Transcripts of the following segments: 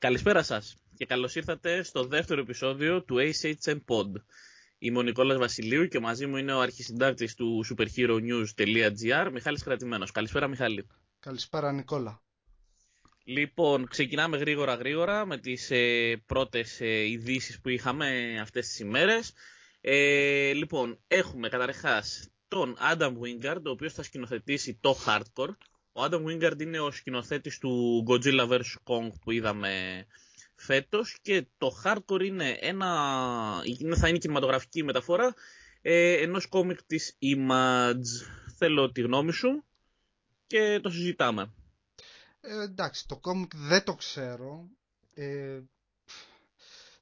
Καλησπέρα σας και καλώς ήρθατε στο δεύτερο επεισόδιο του ACHN Pod. Είμαι ο Νικόλας Βασιλείου και μαζί μου είναι ο αρχισυντάκτης του superheronews.gr, Μιχάλης Κρατημένος. Καλησπέρα Μιχάλη. Καλησπέρα Νικόλα. Λοιπόν, ξεκινάμε γρήγορα γρήγορα με τις ε, πρώτες ε, ειδήσεις που είχαμε αυτές τις ημέρες. Ε, λοιπόν, έχουμε καταρχάς τον Adam Wingard, ο οποίος θα σκηνοθετήσει το Hardcore. Ο Adam Wingard είναι ο σκηνοθέτης του Godzilla vs. Kong που είδαμε φέτος και το Hardcore είναι ένα, θα είναι κινηματογραφική μεταφορά ε, ενός κόμικ της Image. Θέλω τη γνώμη σου και το συζητάμε. Ε, εντάξει, το κόμικ δεν το ξέρω. Ε,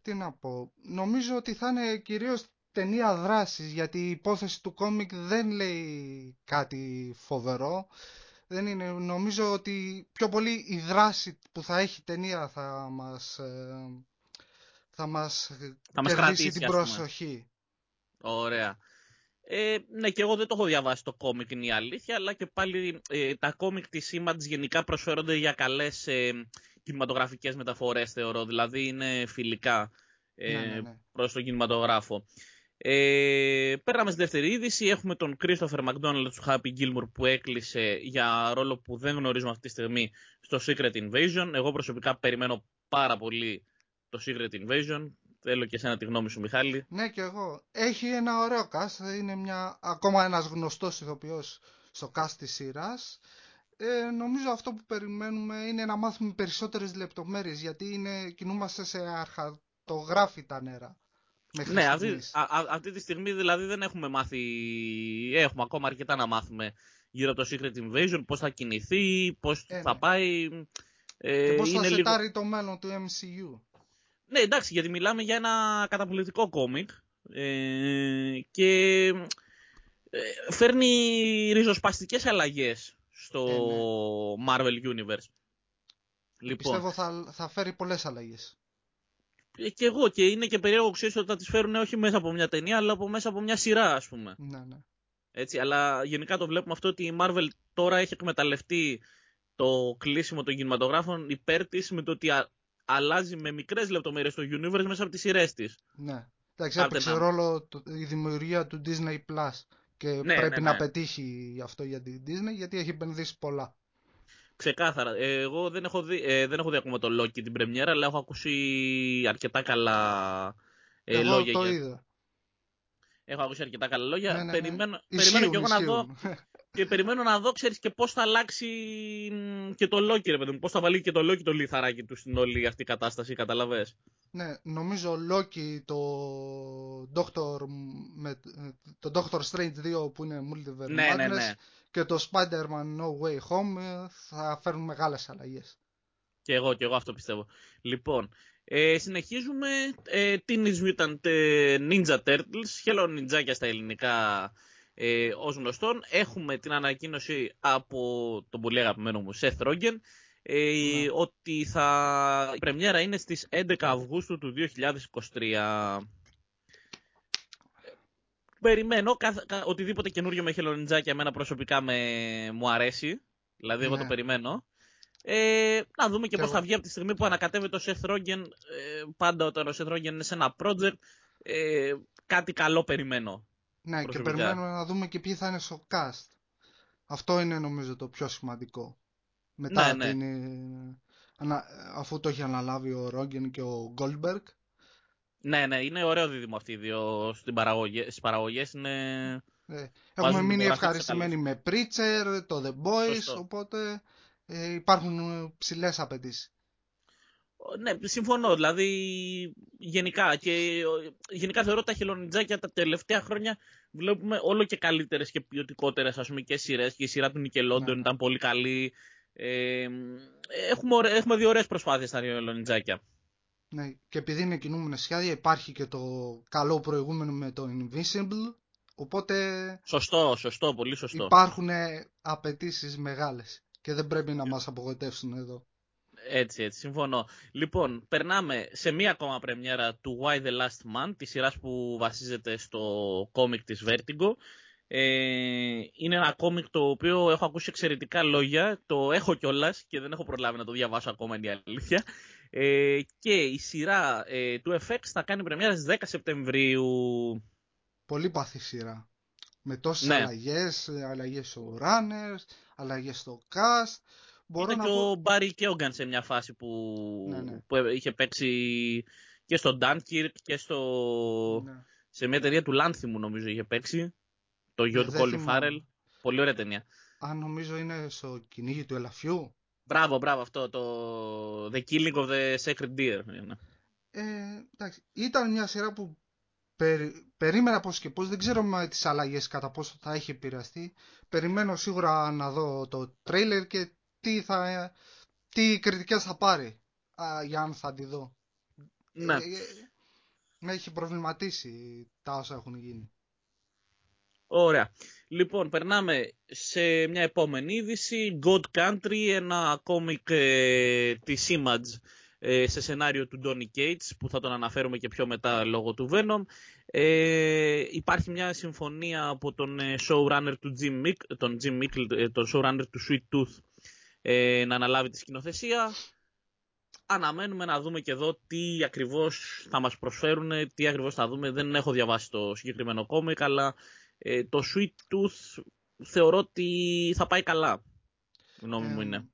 τι να πω. Νομίζω ότι θα είναι κυρίως ταινία δράσης, γιατί η υπόθεση του κόμικ δεν λέει κάτι φοβερό. Δεν είναι, νομίζω ότι πιο πολύ η δράση που θα έχει η ταινία θα μας, ε, θα μας, θα μας κερδίσει την προσοχή. Ωραία. Ε, ναι, και εγώ δεν το έχω διαβάσει το κόμικ, είναι η αλήθεια, αλλά και πάλι ε, τα κόμικ της Image γενικά προσφέρονται για καλές ε, κινηματογραφικές μεταφορές, θεωρώ. Δηλαδή είναι φιλικά ε, ναι, ναι, ναι. προς τον κινηματογράφο. Ε, πέραμε στη δεύτερη είδηση. Έχουμε τον Christopher McDonald του Happy Gilmore που έκλεισε για ρόλο που δεν γνωρίζουμε αυτή τη στιγμή στο Secret Invasion. Εγώ προσωπικά περιμένω πάρα πολύ το Secret Invasion. Θέλω και εσένα τη γνώμη σου, Μιχάλη. Ναι, και εγώ. Έχει ένα ωραίο cast. Είναι μια, ακόμα ένας γνωστός ηθοποιός στο cast της σειράς. Ε, νομίζω αυτό που περιμένουμε είναι να μάθουμε περισσότερες λεπτομέρειες γιατί είναι, κινούμαστε σε αρχατογράφητα νερά. Ναι, αυτή, αυτή τη στιγμή δηλαδή δεν έχουμε μάθει, έχουμε ακόμα αρκετά να μάθουμε γύρω από το Secret Invasion, πώς θα κινηθεί, πώς Ε, θα ναι. πάει. Και πώς θα είναι λίγο- σετάρει το μέλλον του MCU. Ναι, εντάξει, γιατί μιλάμε για ένα καταπληκτικό κόμικ ε, και ε, φέρνει ριζοσπαστικές αλλαγές στο Ε, Marvel Universe. Λοιπόν, Πιστεύω θα, θα φέρει πολλές αλλαγές. Ε, και εγώ και είναι και περίεργο ξέρεις ότι θα τις φέρουν όχι μέσα από μια ταινία αλλά από μέσα από μια σειρά ας πούμε. Ναι, ναι. Έτσι, αλλά γενικά το βλέπουμε αυτό ότι η Marvel τώρα έχει εκμεταλλευτεί το κλείσιμο των κινηματογράφων υπέρ της με το ότι α- αλλάζει με μικρές λεπτομέρειες το universe μέσα από τις σειρές της. ναι. Εντάξει, Κάντε έπαιξε να- ρόλο το- η δημιουργία του Disney Plus και Ναι, πρέπει ναι, να ναι. πετύχει αυτό για την Disney γιατί έχει επενδύσει πολλά. Ξεκάθαρα. Ε, εγώ δεν έχω, δει, ε, δεν έχω δει ακόμα το Loki την πρεμιέρα, αλλά έχω ακούσει αρκετά καλά ε, Εγώ λόγια. το για- είδα. Έχω ακούσει αρκετά καλά λόγια. Ναι, ναι, ναι. Περιμένω, Ισχύουν, περιμένω και εγώ να δω, ισχύουν. και περιμένω να δω, ξέρεις, και πώς θα αλλάξει μ, και το Loki, ρε παιδί μου. Πώς θα βάλει και το Loki το λιθαράκι του στην όλη αυτή κατάσταση, καταλαβες. ναι, νομίζω ο Loki, το Doctor, με, το Doctor Strange 2 που είναι Multiverse Ναι, ναι, Madness ναι. Και το Spider-Man No Way Home ε, θα φέρουν μεγάλες αλλαγές. Και εγώ, και εγώ αυτό πιστεύω. Λοιπόν, ε, συνεχίζουμε ε, Teenage Mutant ε, Ninja Turtles, Hello Ninja στα ελληνικά ε, ως γνωστόν. Έχουμε την ανακοίνωση από τον πολύ αγαπημένο μου Seth Rogen ε, Ναι. ότι θα... η πρεμιέρα είναι στις 11 Αυγούστου του 2023. Περιμένω καθ- κα- οτιδήποτε καινούριο με Hello Ninja και εμένα προσωπικά με, μου αρέσει. Δηλαδή εγώ Ναι. το περιμένω. Ε, να δούμε και Κι πώς θα εγώ. βγει από τη στιγμή που ανακατεύεται ο Seth Rogen. Ε, πάντα όταν ο Seth Rogen είναι σε ένα project, ε, κάτι καλό περιμένω. Ναι, και Προσωπικά. περιμένουμε να δούμε και ποιοι θα είναι στο cast. Αυτό είναι νομίζω το πιο σημαντικό. Μετά Ναι, ναι. την, ε, ανα- αφού το έχει αναλάβει ο Ρόγκεν και ο Goldberg. Ναι, ναι, είναι ωραίο δίδυμο αυτοί οι δύο στην παραγωγή, στις παραγωγές. Είναι... Ε, Βάζουν έχουμε μείνει υπογραφή ευχαριστημένοι με Preacher, το The Boys, Σωστό. οπότε ε, υπάρχουν ψηλές απαιτήσεις. Ναι, συμφωνώ. Δηλαδή, γενικά, και, γενικά θεωρώ τα χελονιτζάκια τα τελευταία χρόνια βλέπουμε όλο και καλύτερες και ποιοτικότερες ας πούμε και σειρές και η σειρά του Nickelodeon Ναι. ήταν πολύ καλή. Ε, έχουμε, ωραί- έχουμε δει ωραίες προσπάθειες στα χελονιτζάκια. Ναι, και επειδή είναι κινούμενα σχέδια υπάρχει και το καλό προηγούμενο με το Invisible, οπότε Σωστό, σωστό, πολύ σωστό. υπάρχουν απαιτήσεις μεγάλες και δεν πρέπει να μας απογοητεύσουν εδώ. Έτσι, έτσι, συμφωνώ. Λοιπόν, περνάμε σε μία ακόμα πρεμιέρα του Why the Last Man, τη σειράς που βασίζεται στο κόμικ της Vertigo. Ε, είναι ένα κόμικ το οποίο έχω ακούσει εξαιρετικά λόγια, το έχω κιόλας και δεν έχω προλάβει να το διαβάσω ακόμα είναι η αλήθεια. Ε, και η σειρά ε, του FX θα κάνει πρεμιέρα στις 10 Σεπτεμβρίου. Πολύ παθή σειρά. Με τόσες Ναι. αλλαγές, αλλαγές στο runners, αλλαγές στο cast. Μπορώ Ήταν να και πω... ο Μπάρι Κέογκαν σε μια φάση που, Ναι, ναι. που είχε παίξει και στο Dunkirk και στο... Ναι. σε μια εταιρεία του Λάνθιμου νομίζω είχε παίξει. Το γιο του Δεν Colin θυμάμαι. Farrell. Πολύ ωραία ταινία. Αν νομίζω είναι στο κυνήγι του ελαφιού. Μπράβο, μπράβο αυτό το The Killing of the Sacred Deer. είναι. Ε, εντάξει, ήταν μια σειρά που περι- περίμενα πώς και πώς, δεν ξέρω με τις αλλαγές κατά πόσο θα έχει επηρεαστεί. Περιμένω σίγουρα να δω το τρέιλερ και τι, θα, τι κριτικές θα πάρει α, για αν θα τη δω. Ναι. Ε, ε, με έχει προβληματίσει τα όσα έχουν γίνει. Ωραία. Λοιπόν, περνάμε σε μια επόμενη είδηση. God Country, ένα κόμικ ε, της Image ε, σε σενάριο του Donny Cates που θα τον αναφέρουμε και πιο μετά λόγω του Venom. Ε, υπάρχει μια συμφωνία από τον ε, showrunner του Jim Mick, τον Jim Mickle, ε, τον showrunner του Sweet Tooth ε, να αναλάβει τη σκηνοθεσία. Αναμένουμε να δούμε και εδώ τι ακριβώς θα μας προσφέρουν, τι ακριβώς θα δούμε. Δεν έχω διαβάσει το συγκεκριμένο κόμικ, αλλά ε, το Sweet Tooth θεωρώ ότι θα πάει καλά. Η γνώμη μου Ε, είναι.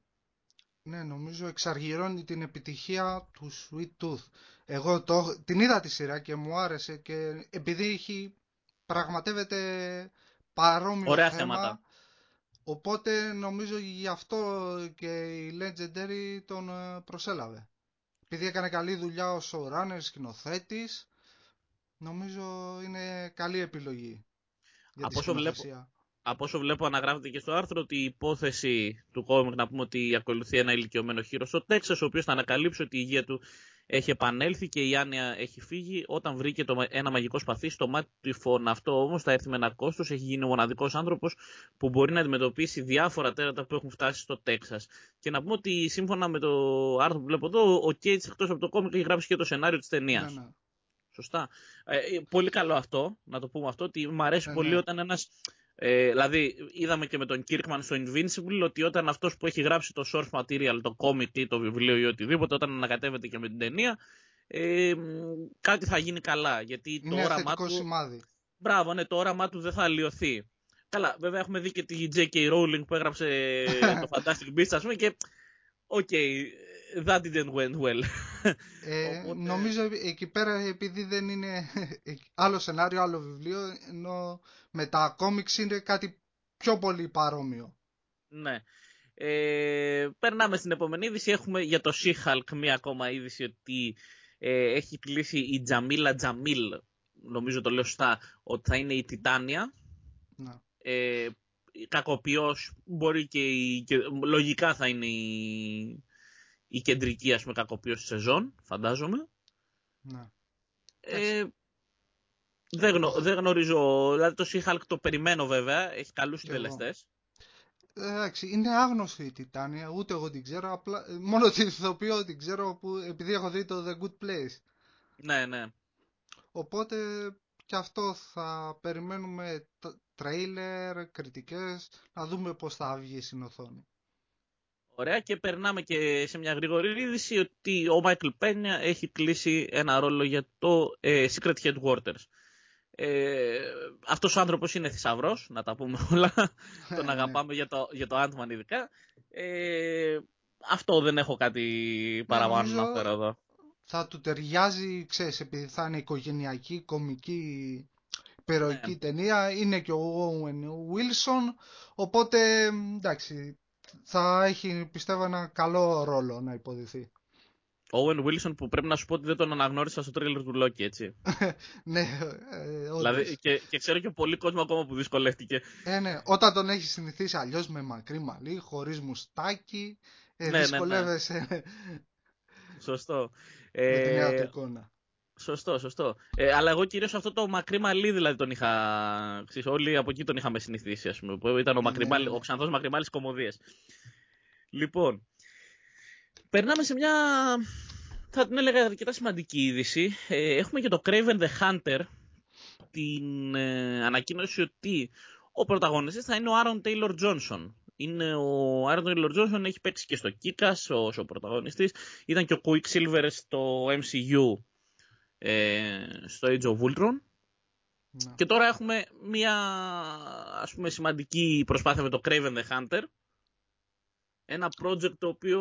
Ναι, νομίζω εξαργυρώνει την επιτυχία του Sweet Tooth. Εγώ το, την είδα τη σειρά και μου άρεσε και επειδή έχει πραγματεύεται παρόμοιο Ωραία θέμα, θέματα. οπότε νομίζω γι' αυτό και η Legendary τον ε, προσέλαβε. Επειδή έκανε καλή δουλειά ο showrunner, σκηνοθέτης, νομίζω είναι καλή επιλογή για τη Από όσο βλέπω- σκηνοθεσία. Από όσο βλέπω αναγράφεται και στο άρθρο ότι η υπόθεση του κόμικ να πούμε ότι ακολουθεί ένα ηλικιωμένο χείρο στο Τέξας ο οποίος θα ανακαλύψει ότι η υγεία του έχει επανέλθει και η άνοια έχει φύγει όταν βρήκε το, ένα μαγικό σπαθί στο μάτι του τυφώνα. Αυτό όμως θα έρθει με ένα κόστος, έχει γίνει ο μοναδικός άνθρωπος που μπορεί να αντιμετωπίσει διάφορα τέρατα που έχουν φτάσει στο Τέξας. Και να πούμε ότι σύμφωνα με το άρθρο που βλέπω εδώ, ο Κέιτς εκτός από το κόμικ έχει γράψει και το σενάριο της ταινίας. Ναι, ναι. Σωστά. Ε, ε, πολύ καλό αυτό, να το πούμε αυτό, ότι μου αρέσει Ναι, πολύ ναι. όταν ένας... Ε, δηλαδή, είδαμε και με τον Kirkman στο Invincible ότι όταν αυτός που έχει γράψει το source material, το comic ή το βιβλίο ή οτιδήποτε, όταν ανακατεύεται και με την ταινία, ε, μ, κάτι θα γίνει καλά. Γιατί το Είναι όραμά θετικό του... σημάδι. Μπράβο, ναι, το όραμά του δεν θα αλλοιωθεί. Καλά, βέβαια έχουμε δει και τη J.K. Rowling που έγραψε το Fantastic Beasts, ας πούμε, και... Οκ, that didn't went well. Ε, Οπότε- Νομίζω εκεί πέρα επειδή δεν είναι άλλο σενάριο, άλλο βιβλίο, ενώ με τα κόμιξ είναι κάτι πιο πολύ παρόμοιο. Ναι. Ε, περνάμε στην επόμενη είδηση. Έχουμε για το She-Hulk μία ακόμα είδηση ότι ε, έχει κλείσει η Τζαμίλα Τζαμίλ, νομίζω το λέω σωστά, ότι θα είναι η Τιτάνια. Να. Ε, κακοποιός μπορεί και, η, και λογικά θα είναι η, η κεντρική ας πούμε κακοποιός της σεζόν, φαντάζομαι. Να. Ε, δεν, γνω, δεν γνωρίζω, δηλαδή το She-Hulk το περιμένω βέβαια, έχει καλούς Κι εγώ. συντελεστές. Εντάξει, είναι άγνωστη η Τιτάνια, ούτε εγώ την ξέρω, απλά, ε, μόνο την ηθοποιώ την ξέρω που, επειδή έχω δει το The Good Place. Ναι, ναι. Οπότε και αυτό θα περιμένουμε τα- τρέιλερ, κριτικές, να δούμε πώς θα βγει στην οθόνη. Ωραία και περνάμε και σε μια γρήγορη είδηση ότι ο Μάικλ Πένια έχει κλείσει ένα ρόλο για το ε, Secret Headquarters. Ε, αυτός ο άνθρωπος είναι θησαυρός, να τα πούμε όλα. Τον Ναι. αγαπάμε για το, για το Ant-Man ειδικά. Ε, αυτό δεν έχω κάτι παραπάνω να νομίζω- φέρω εδώ. θα του ταιριάζει, ξέρεις, επειδή θα είναι οικογενειακή, κομική, υπεροϊκή Ναι. ταινία, είναι και ο Owen Wilson, οπότε εντάξει, θα έχει πιστεύω ένα καλό ρόλο να υποδηθεί. Ο Owen Wilson που πρέπει να σου πω ότι δεν τον αναγνώρισα στο τρέλερ του Loki, έτσι. ναι, ε, όντως. δηλαδή, και, και ξέρω και πολύ κόσμο ακόμα που δυσκολεύτηκε. Ε, ναι, όταν τον έχει συνηθίσει αλλιώς με μακρύ μαλλί, χωρίς μουστάκι, ε, Ναι, ναι, ναι. δυσκολεύεσαι Σωστό. με τη νέα Ε, του εικόνα. Σωστό, σωστό. Ε, αλλά εγώ κυρίως αυτό το μακρύ μαλλί δηλαδή τον είχα. Ξέρεις, όλοι από εκεί τον είχαμε συνηθίσει, ας πούμε. Που ήταν ο, Ναι, μακρυμάλι, ναι, ναι. ο ξανθός μακρυμάλι κομμωδίε. Λοιπόν, περνάμε σε μια. Θα την έλεγα αρκετά σημαντική είδηση. Ε, έχουμε και το Craven the Hunter. Την ε, ανακοίνωση ότι Ο πρωταγωνιστής θα είναι ο Άρον Τέιλορ Τζόνσον. Είναι ο Άρον Τέιλορ Τζόνσον έχει παίξει και στο Κίκας ως ο πρωταγωνιστής. Ήταν και ο Quicksilver στο MCU ε, στο Age of Ultron. Ναι. Και τώρα έχουμε μια ας πούμε σημαντική προσπάθεια με το Craven the Hunter. Ένα project το οποίο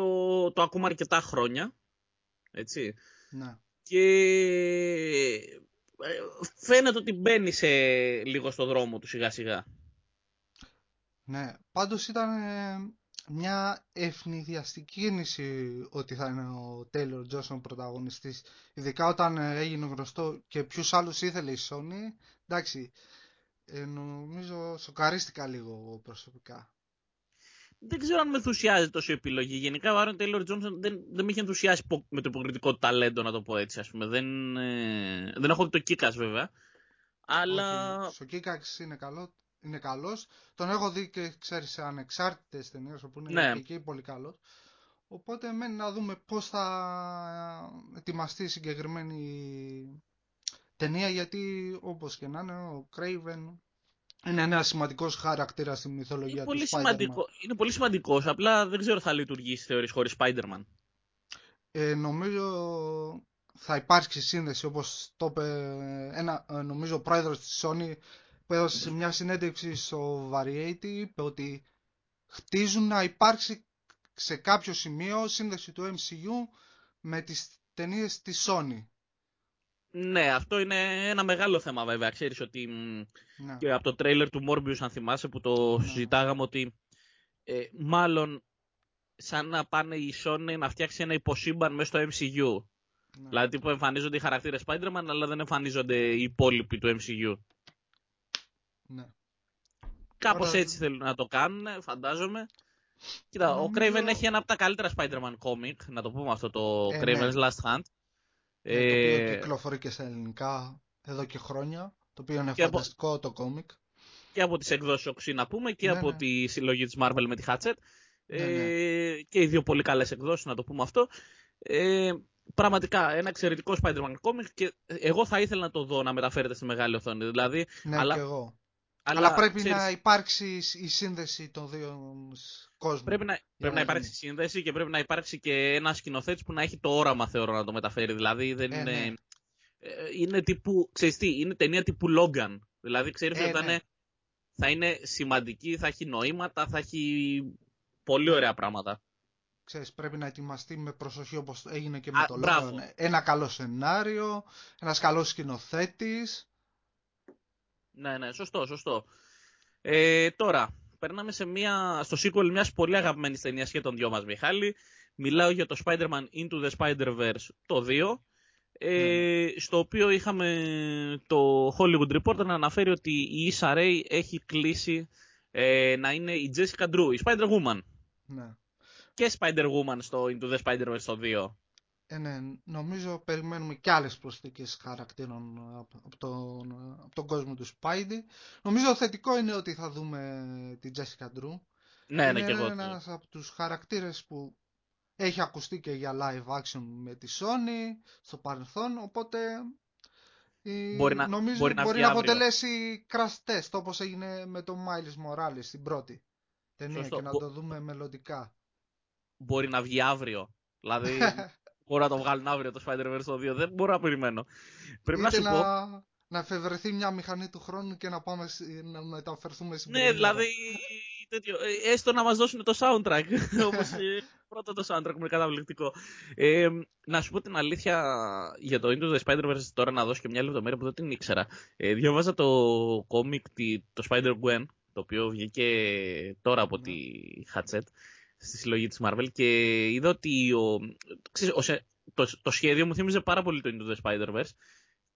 το ακούμε αρκετά χρόνια. Έτσι. Ναι. Και ε, φαίνεται ότι μπαίνει σε λίγο στο δρόμο του σιγά σιγά. Ναι, πάντως ήταν ε, μια ευνηδιαστική κίνηση ότι θα είναι ο Taylor Τζόσον πρωταγωνιστής ειδικά όταν ε, έγινε γνωστό και ποιους άλλους ήθελε η Sony εντάξει νομίζω σοκαρίστηκα λίγο προσωπικά δεν ξέρω αν με ενθουσιάζει τόσο η επιλογή. Γενικά ο Άρον Τέιλορ Τζόνσον δεν, δεν με είχε ενθουσιάσει με το υποκριτικό ταλέντο, να το πω έτσι. Ας πούμε. Δεν, ε, δεν έχω δει το Κίκα βέβαια. Αλλά. Όχι, ο Κίκα είναι, καλό, είναι καλός. Τον έχω δει και ξέρεις σε ανεξάρτητες ταινίες όπου είναι ναι. εκεί πολύ καλός. Οπότε μένει να δούμε πώς θα ετοιμαστεί η συγκεκριμένη ταινία γιατί όπως και να είναι ο Craven είναι ένας σημαντικός χαρακτήρας στη μυθολογία είναι του πολύ σημαντικό, Είναι πολύ σημαντικός. Απλά δεν ξέρω θα λειτουργήσει θεωρείς χωρίς Spider-Man. Ε, νομίζω θα υπάρξει σύνδεση όπως το είπε ένα, ε, νομίζω ο πρόεδρος της Sony που έδωσε σε μια συνέντευξη στο Variety είπε ότι χτίζουν να υπάρξει σε κάποιο σημείο σύνδεση του MCU με τις ταινίες της Sony. Ναι, αυτό είναι ένα μεγάλο θέμα βέβαια. Ξέρεις ότι ναι. και από το τρέιλερ του Morbius αν θυμάσαι που το ναι. συζητάγαμε ότι ε, μάλλον σαν να πάνε η Sony να φτιάξει ένα υποσύμπαν μέσα στο MCU. Ναι. Δηλαδή που εμφανίζονται οι χαρακτήρες Spider-Man αλλά δεν εμφανίζονται οι υπόλοιποι του MCU. Ναι. Κάπως έτσι θέλουν να το κάνουν, φαντάζομαι. Κοίτα, ο Craven έχει ένα από τα καλύτερα Spider-Man comic, να το πούμε αυτό, το ε, Craven's ναι. Last Hunt. Ε, το οποίο ε, κυκλοφορεί και στα ελληνικά εδώ και χρόνια. Το οποίο είναι φανταστικό από... το κόμικ. Και από τις εκδόσεις Οξύ να πούμε και ναι, από ναι. τη συλλογή της Marvel με τη Hatchet. Ναι, ναι. ε, και οι δύο πολύ καλές εκδόσεις να το πούμε αυτό. Ε, πραγματικά ένα εξαιρετικό Spider-Man comic και εγώ θα ήθελα να το δω να μεταφέρεται στη μεγάλη οθόνη. Δηλαδή, ναι, αλλά... και εγώ. Αλλά, αλλά πρέπει ξέρεις... να υπάρξει η σύνδεση των δύο κόσμων. Πρέπει να, πρέπει να υπάρξει σύνδεση και πρέπει να υπάρξει και ένα σκηνοθέτης που να έχει το όραμα, θεωρώ, να το μεταφέρει. Δηλαδή δεν ε, είναι. Ναι. Ε, είναι τύπου. Ξέρεις τι, είναι ταινία τύπου Logan. Δηλαδή ξέρεις ε, ότι ναι. θα είναι σημαντική, θα έχει νοήματα, θα έχει πολύ ωραία πράγματα. Ξέρεις, πρέπει να ετοιμαστεί με προσοχή όπως έγινε και με Α, το Logan. Ένα καλό σενάριο, ένας καλός σκηνοθέτης. Ναι, ναι, σωστό, σωστό. Ε, τώρα, περνάμε σε μια, στο sequel μιας πολύ αγαπημένης ταινίας και των δυο μας, Μιχάλη. Μιλάω για το Spider-Man Into the Spider-Verse το 2. Ε, ναι. Στο οποίο είχαμε το Hollywood Reporter να αναφέρει ότι η Issa Rae έχει κλείσει ε, να είναι η Jessica Drew, η Spider-Woman. Ναι. Και Spider-Woman στο Into the Spider-Verse το 2. Ε, ναι, νομίζω περιμένουμε και άλλες προσθήκες χαρακτήρων από τον, από τον κόσμο του Spidey. Νομίζω θετικό είναι ότι θα δούμε την Jessica Drew. Ναι, ναι, και εγώ. Είναι ένας από τους χαρακτήρες που έχει ακουστεί και για live action με τη Sony στο παρελθόν, οπότε μπορεί να, νομίζω μπορεί να, μπορεί να αποτελέσει crash test όπως έγινε με τον Miles Morales στην πρώτη ταινία και να το δούμε μελλοντικά. Μπορεί να βγει αύριο. Δηλαδή μπορώ να το βγάλουν αύριο το Spider-Verse το 2. Δεν μπορώ να περιμένω. Πρέπει Είτε να σου να... πω. Να εφευρεθεί μια μηχανή του χρόνου και να πάμε να μεταφερθούμε στην Ναι, δηλαδή. Τέτοιο. Ε, έστω να μας δώσουν το soundtrack. Όπως πρώτο το soundtrack μου είναι καταπληκτικό. Ε, να σου πω την αλήθεια για το Into the Spider-Verse τώρα να δώσω και μια λεπτομέρεια που δεν την ήξερα. Ε, διαβάζα το κόμικ, το Spider-Gwen, το οποίο βγήκε τώρα από τη Hatchet στη συλλογή της Marvel και είδα ότι ο, ξέρεις, το, το σχέδιο μου θύμιζε πάρα πολύ το Into the Spider-Verse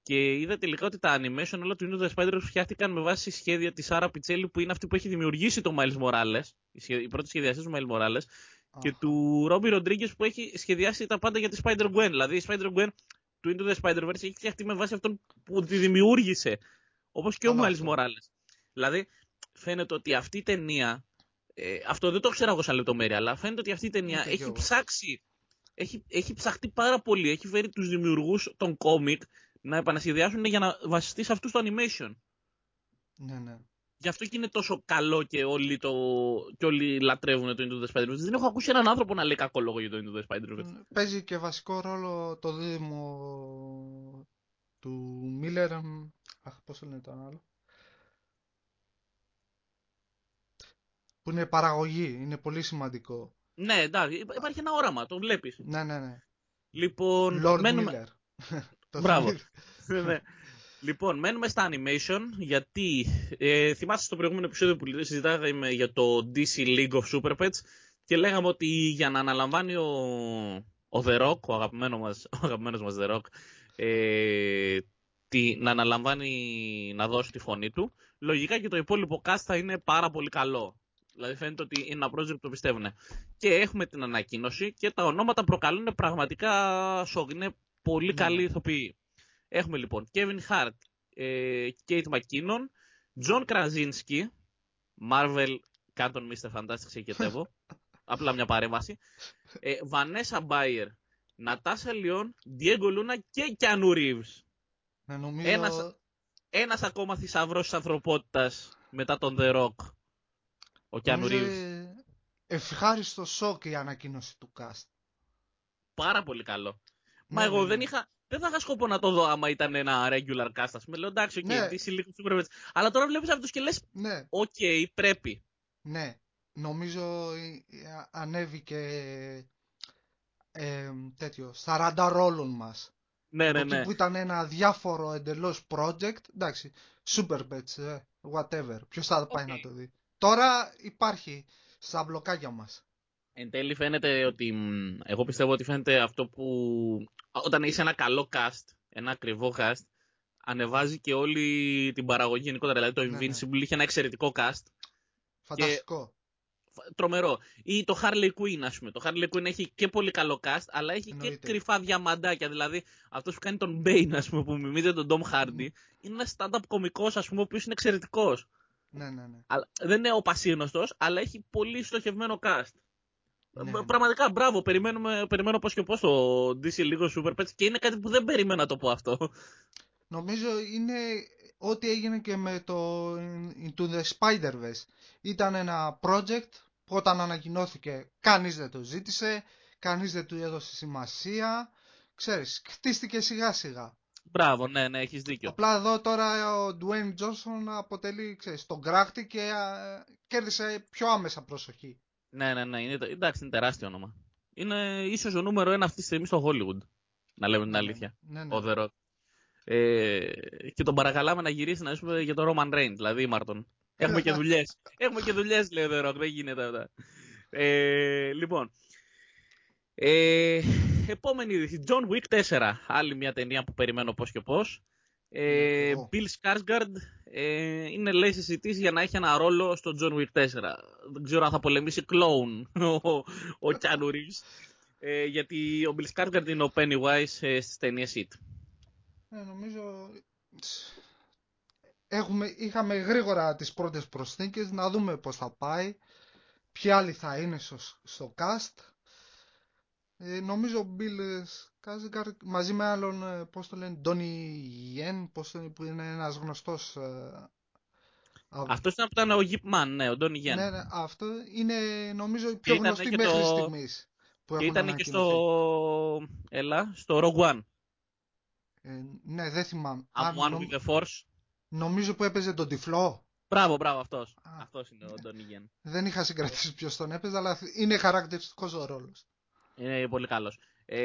και είδα τελικά ότι τα animation όλα του Into the Spider-Verse φτιάχτηκαν με βάση σχέδια της Άρα Πιτσέλη που είναι αυτή που έχει δημιουργήσει το Miles Morales, η πρώτη σχεδιαστής του Miles Morales και του Robbie Rodriguez που έχει σχεδιάσει τα πάντα για τη Spider-Gwen. Δηλαδή η Spider-Gwen του Into the Spider-Verse έχει φτιαχτεί με βάση αυτόν που τη δημιούργησε. Όπως και ο Miles Morales. Δηλαδή φαίνεται ότι αυτή η ταινία ε, αυτό δεν το ξέρω εγώ σαν λεπτομέρεια, αλλά φαίνεται ότι αυτή η ταινία έχει ψάξει. Έχει, έχει ψαχτεί πάρα πολύ. Έχει φέρει τους δημιουργούς των κόμικ να επανασχεδιάσουν για να βασιστεί σε αυτούς το animation. Ναι, ναι. Γι' αυτό και είναι τόσο καλό και όλοι, το, και όλοι λατρεύουν το Into the Spider-Verse. Δεν έχω ακούσει έναν άνθρωπο να λέει κακό λόγο για το Into the Spider-Verse. Παίζει και βασικό ρόλο το δίδυμο του Μίλλερ. Αχ, πώς λένε το άλλο; Που είναι παραγωγή, είναι πολύ σημαντικό. Ναι, εντάξει, υπάρχει ένα όραμα, το βλέπεις. Ναι, ναι, ναι. Λοιπόν, Lord μένουμε... Miller. Το Μπράβο. θυμήθηκα. Ναι. λοιπόν, μένουμε στα animation, γιατί ε, θυμάστε στο προηγούμενο επεισόδιο που συζητάγαμε για το DC League of Super Pets και λέγαμε ότι για να αναλαμβάνει ο, ο The Rock, ο αγαπημένος μας, ο αγαπημένος μας The Rock, ε, τη, να αναλαμβάνει να δώσει τη φωνή του, λογικά και το υπόλοιπο cast θα είναι πάρα πολύ καλό. Δηλαδή φαίνεται ότι είναι ένα project που το πιστεύουν. Και έχουμε την ανακοίνωση και τα ονόματα προκαλούν πραγματικά σοκ. Είναι πολύ Ναι. καλοί ηθοποιοί. Έχουμε λοιπόν Kevin Hart, ε, Kate McKinnon, John Krasinski, Marvel, κάτω Mr. Fantastic σε ικετεύω. Απλά μια παρέμβαση. Ε, Vanessa Bayer, Natasha Lyonne, Diego Luna και Keanu Reeves. Ναι, νομίζω... Ένας- Ένας ακόμα θησαυρός της ανθρωπότητας μετά τον The Rock. Ο Keanu νομίζω, Reeves. ε, Ευχάριστο σοκ η ανακοίνωση του cast. Πάρα πολύ καλό. Μα Ναι, εγώ ναι, δεν ναι. είχα. Δεν θα είχα σκοπό να το δω άμα ήταν ένα regular cast, ας πούμε. Λέω εντάξει, οκ, Ναι. DC λίγο Super Pets. Αλλά τώρα βλέπεις αυτούς και λες, Ναι, οκ, πρέπει. ναι. Νομίζω ε, ε, ανέβηκε ε, τέτοιο, 40 ρόλων μας. Ναι, ναι, Εκεί ναι. που ήταν ένα αδιάφορο εντελώς project, εντάξει, Super Pets, ε, whatever, ποιος θα πάει Οκ. να το δει. Τώρα υπάρχει στα μπλοκάκια μας. Εν τέλει φαίνεται ότι. μ, Εγώ πιστεύω ότι φαίνεται αυτό που. Όταν είσαι ένα καλό cast, ένα ακριβό cast, ανεβάζει και όλη την παραγωγή γενικότερα. Δηλαδή το Ναι, ναι. Invincible είχε ένα εξαιρετικό cast. Φανταστικό. τρομερό. Ή το Harley Quinn, ας πούμε. Το Harley Quinn έχει και πολύ καλό cast, αλλά έχει Εννοείται. και κρυφά διαμαντάκια. Δηλαδή, αυτός που κάνει τον Bane, ας πούμε, που μιμείται τον Tom Hardy, Ναι. είναι ένα stand-up κωμικός, ας πούμε, ο οποίος είναι εξαιρετικός. Ναι, ναι, ναι. Δεν είναι ο πασίγνωστος, αλλά έχει πολύ στοχευμένο cast. Ναι, Ε, ναι. Πραγματικά, μπράβο. Περιμένουμε, περιμένω πώς και πώς το DC λίγο Super Pets και είναι κάτι που δεν περίμενα να το πω αυτό. Νομίζω είναι ό,τι έγινε και με το Into the Spider-Verse. Ήταν ένα project που όταν ανακοινώθηκε κανείς δεν το ζήτησε, κανείς δεν του έδωσε σημασία. Ξέρεις, χτίστηκε σιγά σιγά. Μπράβο, ναι, ναι, έχεις δίκιο. Απλά εδώ τώρα ο Dwayne Johnson αποτελεί, ξέρεις, τον κράχτη και α, κέρδισε πιο άμεσα προσοχή. Ναι, ναι, ναι. Είναι, εντάξει, είναι τεράστιο όνομα. Είναι ίσως ο νούμερο ένα αυτή τη στιγμή στο Hollywood. Να λέμε την Ναι, αλήθεια. Ναι, ναι. Ο The Rock. Ε, και τον παρακαλάμε να γυρίσει να πούμε για το Roman Reigns, δηλαδή Ήμαρτον. Έχουμε και δουλειές. Έχουμε και δουλειές, λέει ο The Rock. Δεν γίνεται αυτά. Ε, λοιπόν. Ε, επόμενη είδηση. John Wick 4. Άλλη μια ταινία που περιμένω πώς και πώς. Ε, Ναι, εγώ. Bill Skarsgård ε, είναι λέει σε συζητήσει για να έχει ένα ρόλο στο John Wick 4. Δεν ξέρω αν θα πολεμήσει κλόουν ο, ο Keanu Reeves. Ε, γιατί ο Bill Skarsgård είναι ο Pennywise ε, στις ταινίες Hit. Ε, νομίζω έχουμε, είχαμε γρήγορα τις πρώτες προσθήκες να δούμε πώς θα πάει ποιοι άλλοι θα είναι στο, στο cast ε, νομίζω ο Bill Skarsgård μαζί με άλλον ε, πώς το λένε Donnie Yen πώς το, που είναι ένας γνωστός ε, α- Αυτός ήταν που ήταν ο Yip Man, ναι, ο Donnie Yen. ναι, ναι, αυτό είναι νομίζω η πιο ήτανε γνωστή και μέχρι το- στιγμής που και έχουν ήταν και στο. ανακοινωθεί. Έλα, στο Rogue One. Ε, ναι δεν θυμάμαι I'm Α, one νομ- with the Force. νομίζω που έπαιζε τον τυφλό Μπράβο, μπράβο, αυτός. Α. Αυτός είναι ο Donnie Yen. Δεν είχα συγκρατήσει ποιος τον έπαιζε, αλλά είναι χαρακτηριστικός ο ρόλος. Είναι πολύ καλός. Ε,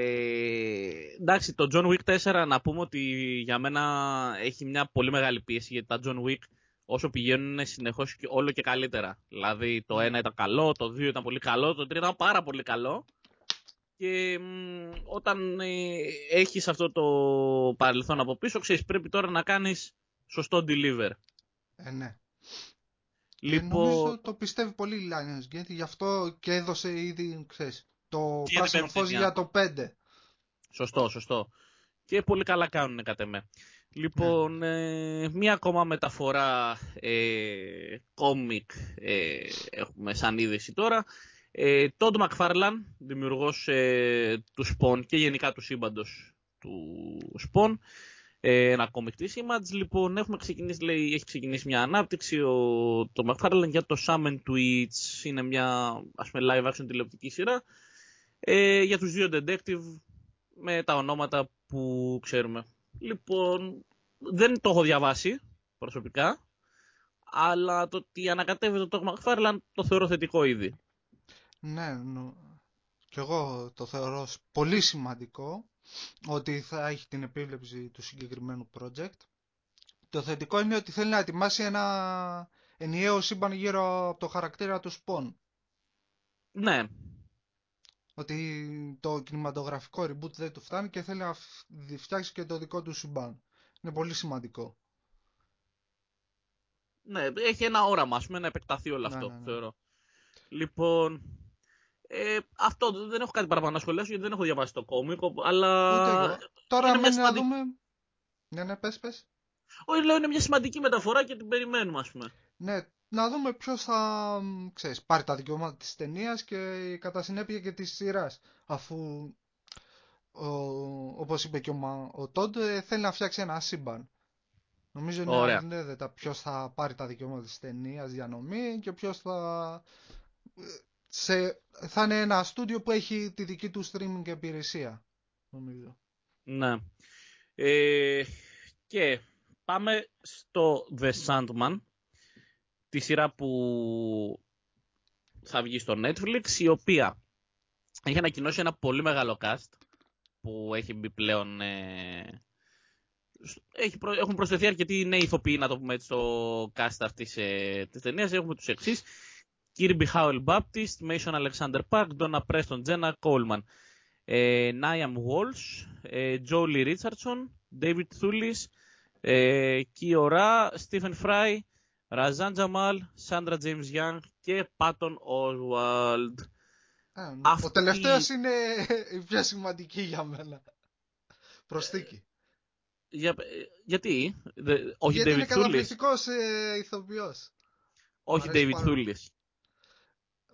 εντάξει, το John Wick 4 να πούμε ότι για μένα έχει μια πολύ μεγάλη πίεση γιατί τα John Wick όσο πηγαίνουν είναι συνεχώς και όλο και καλύτερα. Δηλαδή το ένα ήταν καλό, το δύο ήταν πολύ καλό, το τρίτο ήταν πάρα πολύ καλό. Και μ, όταν ε, έχεις αυτό το παρελθόν από πίσω, ξέρεις πρέπει τώρα να κάνεις σωστό deliver. Ε, ναι. Λοιπόν, Ε, νομίζω το πιστεύει πολύ η Lionsgate, γι' αυτό και έδωσε ήδη, ξέρεις, το Τι είναι πράσινο πέμπτη φως ταινία. για το 5. Σωστό, σωστό. Και πολύ καλά κάνουν κατ' εμέ. Λοιπόν, ε, μία ακόμα μεταφορά ε, κόμικ ε, έχουμε σαν είδηση τώρα. Ε, Τόντ Μακφάρλαν, δημιουργός ε, του Spawn και γενικά του σύμπαντος του Spawn, ε, ένα comic της Image. Λοιπόν, έχουμε ξεκινήσει, λέει, έχει ξεκινήσει μια ανάπτυξη. Ο, το McFarlane για το Summon Twitch είναι μια ας πούμε, live action τηλεοπτική σειρά. Ε, για τους δύο detective με τα ονόματα που ξέρουμε. Λοιπόν, δεν το έχω διαβάσει προσωπικά, αλλά το ότι ανακατεύεται το McFarlane το θεωρώ θετικό ήδη. Ναι, νο... και εγώ το θεωρώ πολύ σημαντικό ότι θα έχει την επίβλεψη του συγκεκριμένου project. Το θετικό είναι ότι θέλει να ετοιμάσει ένα ενιαίο σύμπαν γύρω από το χαρακτήρα του Spawn. Ναι. Ότι το κινηματογραφικό reboot δεν του φτάνει και θέλει να φτιάξει και το δικό του σύμπαν. Είναι πολύ σημαντικό. Ναι, έχει ένα όραμα, ας πούμε, να επεκταθεί όλο ναι, αυτό, ναι, ναι. θεωρώ. Λοιπόν, ε, αυτό δεν έχω κάτι παραπάνω να σχολιάσω γιατί δεν έχω διαβάσει το κόμικ, αλλά... Τώρα μένει να δούμε... Ναι, ναι, πες, πες. Όχι, λέω είναι μια σημαντική μεταφορά και την περιμένουμε, ας πούμε. Ναι, να δούμε ποιος θα ξέρεις, πάρει τα δικαιώματα της ταινίας και κατά συνέπεια και της σειράς. Αφού, ο, όπως είπε και ο, ο Τόντ, ε, θέλει να φτιάξει ένα σύμπαν. Νομίζω είναι ανέδετα ποιος θα πάρει τα δικαιώματα της ταινίας διανομή και ποιος θα σε, θα είναι ένα στούντιο που έχει τη δική του streaming υπηρεσία, νομίζω. Ναι. Ε, και πάμε στο The Sandman, τη σειρά που θα βγει στο Netflix, η οποία έχει ανακοινώσει ένα πολύ μεγάλο cast που έχει μπει πλέον... Ε, έχει, έχουν προσθεθεί αρκετοί νέοι ηθοποιοί, να το πούμε έτσι, στο cast αυτής ε, της ταινίας. Έχουμε τους εξής. Kirby Howell Baptist, Mason Alexander Park, Donna Preston, Jenna Coleman, ε, Niam Walsh, ε, Jolie Richardson, David Thulis, ε, Kiora, Stephen Fry, Razan Jamal, Sandra James Young και Patton Oswald. Αυτή... Ο τελευταίος είναι η πιο σημαντική για μένα. Προσθήκη. Για, γιατί, όχι Γιατί David είναι καταπληκτικός ε, ηθοποιός. Όχι David Thulis.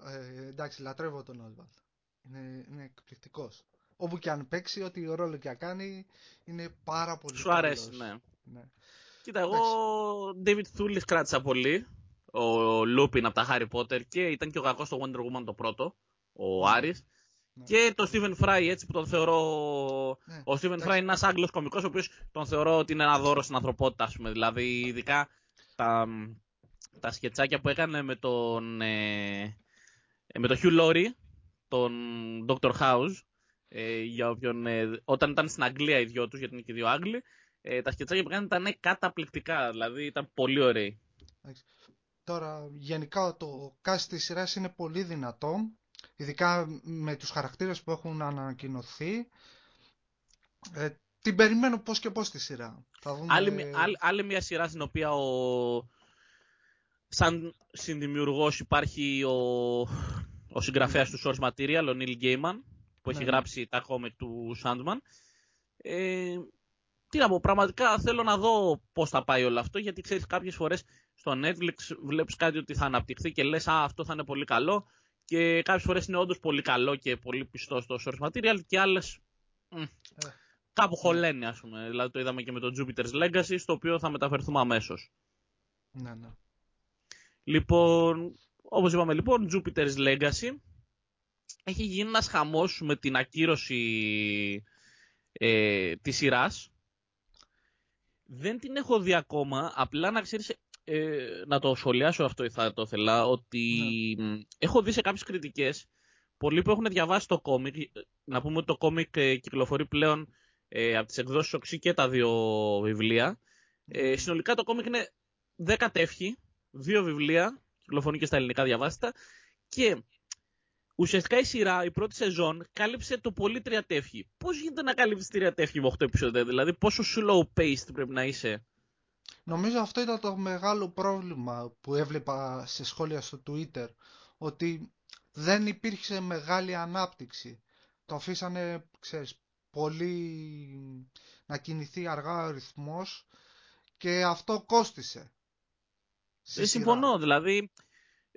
Ε, εντάξει, λατρεύω τον Όσβαλτ. Είναι, είναι εκπληκτικός. Όπου και αν παίξει, ό,τι ρόλο και αν κάνει, είναι πάρα πολύ Σου αρέσει, ναι. ναι. Κοίτα, εγώ David Thulis κράτησα πολύ. Ο Λούπιν από τα Harry Potter και ήταν και ο κακό στο Wonder Woman το πρώτο, ο ναι. Άρης. Ναι. Και το Stephen Fry έτσι που τον θεωρώ. Ναι. Ο Stephen Fry είναι ένας Άγγλος κωμικός, ο οποίος τον θεωρώ ότι είναι ένα δώρο στην ανθρωπότητα, ας πούμε. Δηλαδή, ειδικά τα, τα σκετσάκια που έκανε με τον. Ε, ε, με τον Hugh Laurie, τον Dr. House, ε, για όποιον, ε, όταν ήταν στην Αγγλία οι δυο τους, γιατί είναι και δύο Άγγλοι, ε, τα σκετσάκια που κάνανε ήταν καταπληκτικά, δηλαδή ήταν πολύ ωραίοι. Τώρα, γενικά το cast της σειράς είναι πολύ δυνατό, ειδικά με τους χαρακτήρες που έχουν ανακοινωθεί. Ε, την περιμένω πώς και πώς τη σειρά. Θα δούμε... άλλη, άλλη, άλλη μια σειρά στην οποία ο, σαν συνδημιουργός υπάρχει ο, ο συγγραφέας του Source Material, ο Neil Gaiman, που έχει ναι, ναι. γράψει τα κόμικ του Sandman. Ε, τι να πω, πραγματικά θέλω να δω πώς θα πάει όλο αυτό, γιατί ξέρεις κάποιες φορές στο Netflix βλέπεις κάτι ότι θα αναπτυχθεί και λες «Α, αυτό θα είναι πολύ καλό» και κάποιες φορές είναι όντως πολύ καλό και πολύ πιστός στο Source Material και άλλες ε. κάπου χωλένει ας πούμε. Δηλαδή το είδαμε και με το Jupiter's Legacy, στο οποίο θα μεταφερθούμε αμέσως. Ναι, ναι. Λοιπόν, όπως είπαμε λοιπόν, Jupiter's Legacy έχει γίνει ένας χαμός με την ακύρωση ε, της σειράς. Δεν την έχω δει ακόμα, απλά να ξέρεις, ε, να το σχολιάσω αυτό θα το ήθελα, ότι ναι. έχω δει σε κάποιες κριτικές, πολλοί που έχουν διαβάσει το κόμικ, να πούμε ότι το κόμικ ε, κυκλοφορεί πλέον ε, από τις εκδόσεις Οξύ και τα δύο βιβλία. Ε, συνολικά το κόμικ είναι 10 τεύχη, δύο βιβλία, κυκλοφορούν και στα ελληνικά διαβάστα. Και ουσιαστικά η σειρά, η πρώτη σεζόν, κάλυψε το πολύ τρία τεύχη. Πώς γίνεται να καλύψεις τρία τεύχη με 8 επεισόδια, δηλαδή πόσο slow paced πρέπει να είσαι; Νομίζω αυτό ήταν το μεγάλο πρόβλημα που έβλεπα σε σχόλια στο Twitter. Ότι δεν υπήρξε μεγάλη ανάπτυξη. Το αφήσανε, ξέρεις, πολύ να κινηθεί αργά ο ρυθμός και αυτό κόστισε. Ε, συμφωνώ, δηλαδή.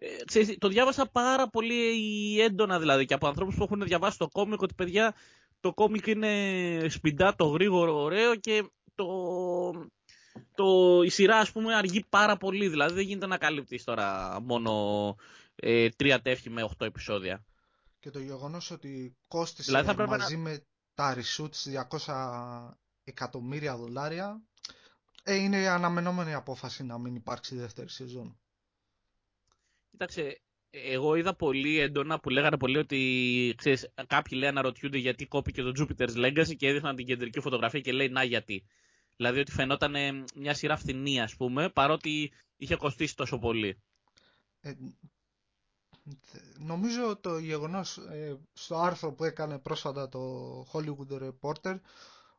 Ε, ξέρεις, το διάβασα πάρα πολύ έντονα δηλαδή και από ανθρώπους που έχουν διαβάσει το κόμικ ότι παιδιά το κόμικ είναι σπιντά, το γρήγορο, ωραίο και το, το, η σειρά ας πούμε αργεί πάρα πολύ. Δηλαδή δεν γίνεται να καλύπτεις τώρα μόνο ε, τρία τεύχη με 8 επεισόδια. Και το γεγονός ότι κόστησε δηλαδή μαζί με τα reshoots 200 εκατομμύρια δολάρια ε, είναι αναμενόμενη απόφαση να μην υπάρξει δεύτερη σεζόν. Κοίταξε, εγώ είδα πολύ έντονα που λέγανε πολύ ότι ξέρεις, κάποιοι λέει αναρωτιούνται γιατί κόπηκε το Jupiter's Legacy και έδειχναν την κεντρική φωτογραφία και λέει να γιατί. Δηλαδή ότι φαινόταν μια σειρά φθηνή ας πούμε παρότι είχε κοστίσει τόσο πολύ. Ε, νομίζω το γεγονός ε, στο άρθρο που έκανε πρόσφατα το Hollywood Reporter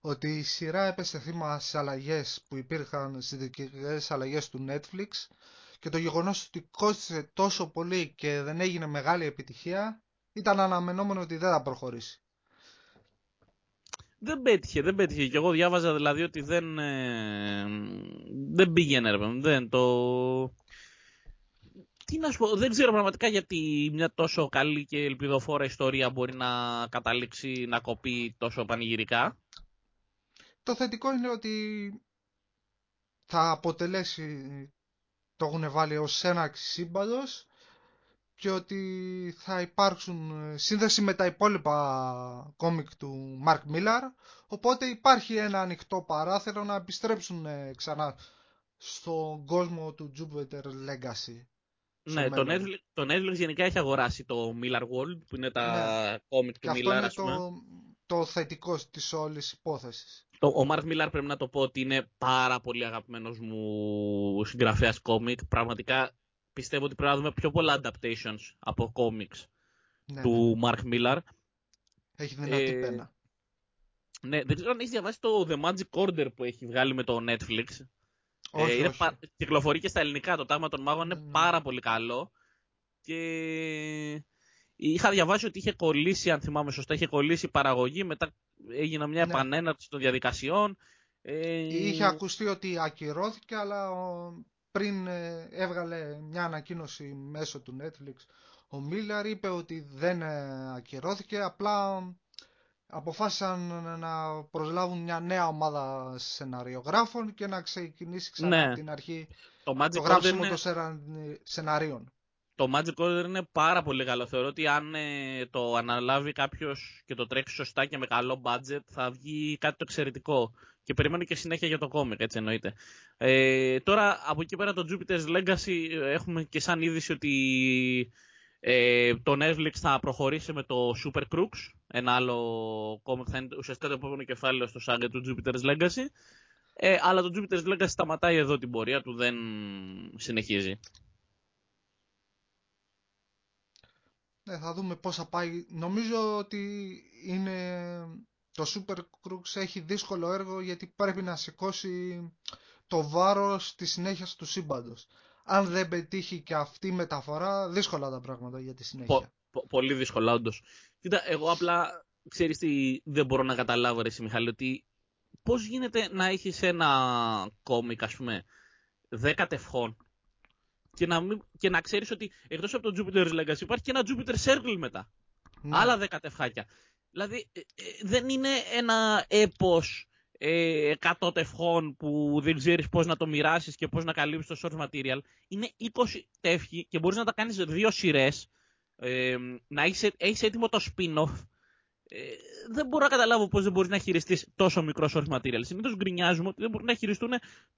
ότι η σειρά έπεσε θύμα στις αλλαγές που υπήρχαν στις δικαιωτικές αλλαγές του Netflix και το γεγονός ότι κόστησε τόσο πολύ και δεν έγινε μεγάλη επιτυχία ήταν αναμενόμενο ότι δεν θα προχωρήσει. Δεν πέτυχε, δεν πέτυχε. Και εγώ διάβαζα δηλαδή ότι δεν, ε, δεν πήγαινε, δεν το... Τι να σου πω, δεν ξέρω πραγματικά γιατί μια τόσο καλή και ελπιδοφόρα ιστορία μπορεί να καταλήξει να κοπεί τόσο πανηγυρικά. Το θετικό είναι ότι θα αποτελέσει, το έχουν βάλει ως ένα σύμπαντος και ότι θα υπάρξουν σύνδεση με τα υπόλοιπα κόμικ του Mark Millar οπότε υπάρχει ένα ανοιχτό παράθυρο να επιστρέψουν ξανά στον κόσμο του Jupiter Legacy. Ναι, το Netflix, το Netflix γενικά έχει αγοράσει το Miller World που είναι τα ναι. κόμικ του και Miller. Αυτό είναι το, το θετικό της όλης υπόθεσης. Ο Μάρκ Μιλάρ πρέπει να το πω ότι είναι πάρα πολύ αγαπημένος μου συγγραφέας κόμικ. Πραγματικά πιστεύω ότι πρέπει να δούμε πιο πολλά adaptations από κόμικς ναι, του Μάρκ ναι. Μιλάρ. Έχει δυνατή ε, πένα. Ναι, δεν ξέρω αν έχεις διαβάσει το The Magic Order που έχει βγάλει με το Netflix. Όχι, ε, είναι όχι. Κυκλοφορεί και στα ελληνικά. Το τάγμα των μάγων είναι ναι, ναι. πάρα πολύ καλό. Και είχα διαβάσει ότι είχε κολλήσει, αν θυμάμαι σωστά, είχε κολλήσει η παραγωγή. Μετά έγινε μια ναι. επανέναρξη των διαδικασιών. Ε... Είχε ακουστεί ότι ακυρώθηκε, αλλά πριν ε, έβγαλε μια ανακοίνωση μέσω του Netflix ο Μίλλαρ είπε ότι δεν ε, ακυρώθηκε, απλά αποφάσισαν να προσλάβουν μια νέα ομάδα σεναριογράφων και να ξεκινήσει ξανά ναι. από την αρχή το, το γράψιμο των σεναρίων το Magic Order είναι πάρα πολύ καλό. Θεωρώ ότι αν ε, το αναλάβει κάποιος και το τρέξει σωστά και με καλό budget θα βγει κάτι το εξαιρετικό. Και περιμένω και συνέχεια για το κόμικ, έτσι εννοείται. Ε, τώρα από εκεί πέρα το Jupiter's Legacy ε, έχουμε και σαν είδηση ότι ε, το Netflix θα προχωρήσει με το Super Crooks. Ένα άλλο κόμικ θα είναι ουσιαστικά το επόμενο κεφάλαιο στο σάγκα του Jupiter's Legacy. Ε, αλλά το Jupiter's Legacy σταματάει εδώ την πορεία του, δεν συνεχίζει. Ναι, θα δούμε πώς θα πάει. Νομίζω ότι είναι... το Super Crux έχει δύσκολο έργο γιατί πρέπει να σηκώσει το βάρος της συνέχεια του σύμπαντος. Αν δεν πετύχει και αυτή η μεταφορά, δύσκολα τα πράγματα για τη συνέχεια. πολύ δύσκολα, όντως. Κοίτα, εγώ απλά, ξέρεις τι δεν μπορώ να καταλάβω, ρε Μιχάλη, ότι πώς γίνεται να έχεις ένα κόμικ, ας πούμε, δέκα τευχών και να, μην, και να ξέρεις ότι εκτός από το Jupiter's Legacy υπάρχει και ένα Jupiter Circle μετά. Ναι. Άλλα δέκα τευχάκια. Δηλαδή ε, ε, δεν είναι ένα έπος ε, 100 τευχών που δεν ξέρεις πώς να το μοιράσεις και πώς να καλύψεις το source material. Είναι 20 τεύχοι και μπορείς να τα κάνεις δύο σειρές, ε, να έχεις, έχεις έτοιμο το spin-off. Ε, δεν μπορώ να καταλάβω πώς δεν μπορείς να χειριστείς τόσο μικρό source material. Συνήθως γκρινιάζουμε ότι δεν μπορούν να χειριστούν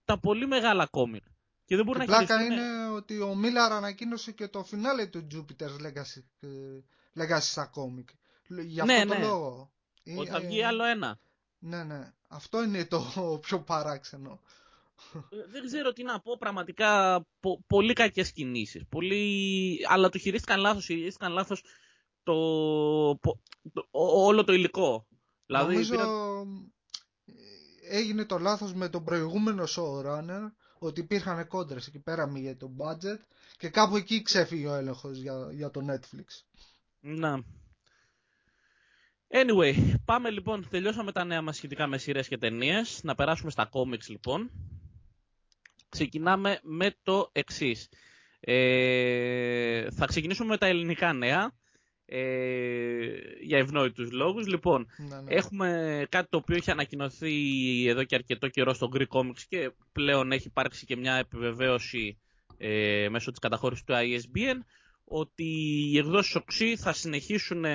τα πολύ μεγάλα κόμικ. Και δεν μπορεί να πλάκα είναι ότι ο Μίλαρ ανακοίνωσε και το φινάλε του Jupiter's Legacy, ε, Legacy στα κόμικ. Γι' ναι, αυτό ναι, το λόγο. Ότι θα βγει άλλο ένα. Ναι, ναι. Αυτό είναι το πιο παράξενο. Ε, δεν ξέρω τι να πω, πραγματικά πο, πολύ κακές κινήσεις. Πολύ... Αλλά το χειρίστηκαν λάθος, χειρίστηκαν λάθος το, το, όλο το υλικό. Δηλαδή, Νομίζω έγινε το λάθος με τον προηγούμενο showrunner ότι υπήρχαν κόντρες εκεί πέρα για το budget και κάπου εκεί ξέφυγε ο έλεγχος για, για το Netflix. Να. Anyway, πάμε λοιπόν, τελειώσαμε τα νέα μας σχετικά με σειρές και ταινίες. Να περάσουμε στα comics λοιπόν. Ξεκινάμε με το εξής. Ε, θα ξεκινήσουμε με τα ελληνικά νέα. Ε, για ευνόητους λόγους. Λοιπόν, Ναι, ναι. έχουμε κάτι το οποίο έχει ανακοινωθεί εδώ και αρκετό καιρό στο Greek Comics και πλέον έχει υπάρξει και μια επιβεβαίωση ε, μέσω της καταχώρησης του ISBN ότι οι εκδόσεις οξύ θα συνεχίσουν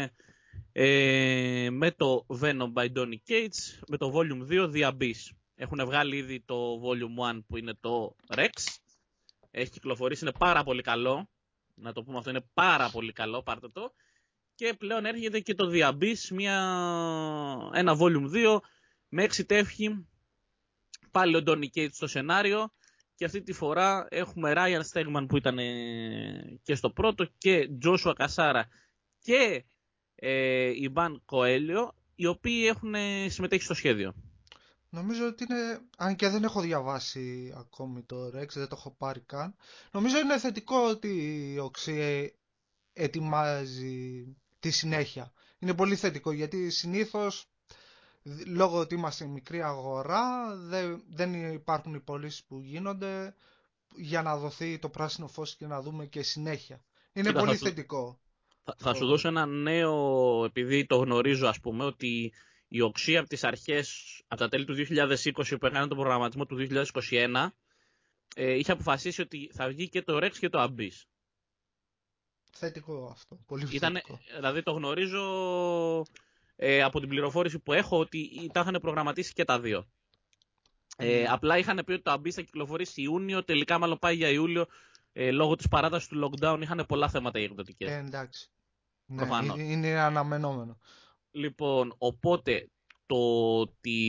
ε, με το Venom by Donny Cates, με το Volume 2 The Abyss. Έχουν βγάλει ήδη το Volume 1 που είναι το Rex. Έχει κυκλοφορήσει, είναι πάρα πολύ καλό. Να το πούμε αυτό, είναι πάρα πολύ καλό, πάρτε το. Και πλέον έρχεται και το The Abyss, μια, ένα Volume 2 με έξι τεύχη. Πάλι ο Donny Cates στο σενάριο. Και αυτή τη φορά έχουμε Ryan Stegman που ήταν ε, και στο πρώτο και Joshua Cassara και ε, Ιβάν Κοέλιο, οι οποίοι έχουν ε, συμμετέχει στο σχέδιο. Νομίζω ότι είναι, αν και δεν έχω διαβάσει ακόμη το Rex, δεν το έχω πάρει καν, νομίζω είναι θετικό ότι η Οξύ ετοιμάζει τη συνέχεια. Είναι πολύ θετικό γιατί συνήθως δ- λόγω ότι είμαστε μικρή αγορά δεν, δεν υπάρχουν οι πωλήσεις που γίνονται για να δοθεί το πράσινο φως και να δούμε και συνέχεια. Είναι Κοίτα, πολύ θα σου- θετικό. Θα, θα σου δώσω ένα νέο, επειδή το γνωρίζω ας πούμε, ότι η Οξύ από τις αρχές, από τα τέλη του 2020 που έκανε τον προγραμματισμό του 2021, ε, είχε αποφασίσει ότι θα βγει και το Rex και το Abyss. Θετικό αυτό. Πολύ Ήτανε, θετικό. δηλαδή το γνωρίζω ε, από την πληροφόρηση που έχω ότι τα είχαν προγραμματίσει και τα δύο. Ε, Mm. Απλά είχαν πει ότι το Abyss θα κυκλοφορήσει Ιούνιο, τελικά μάλλον πάει για Ιούλιο. Ε, λόγω της παράτασης του lockdown είχαν πολλά θέματα οι εκδοτικές. Ε, εντάξει. Ναι, Προφανώς. είναι- είναι αναμενόμενο. Λοιπόν, οπότε το ότι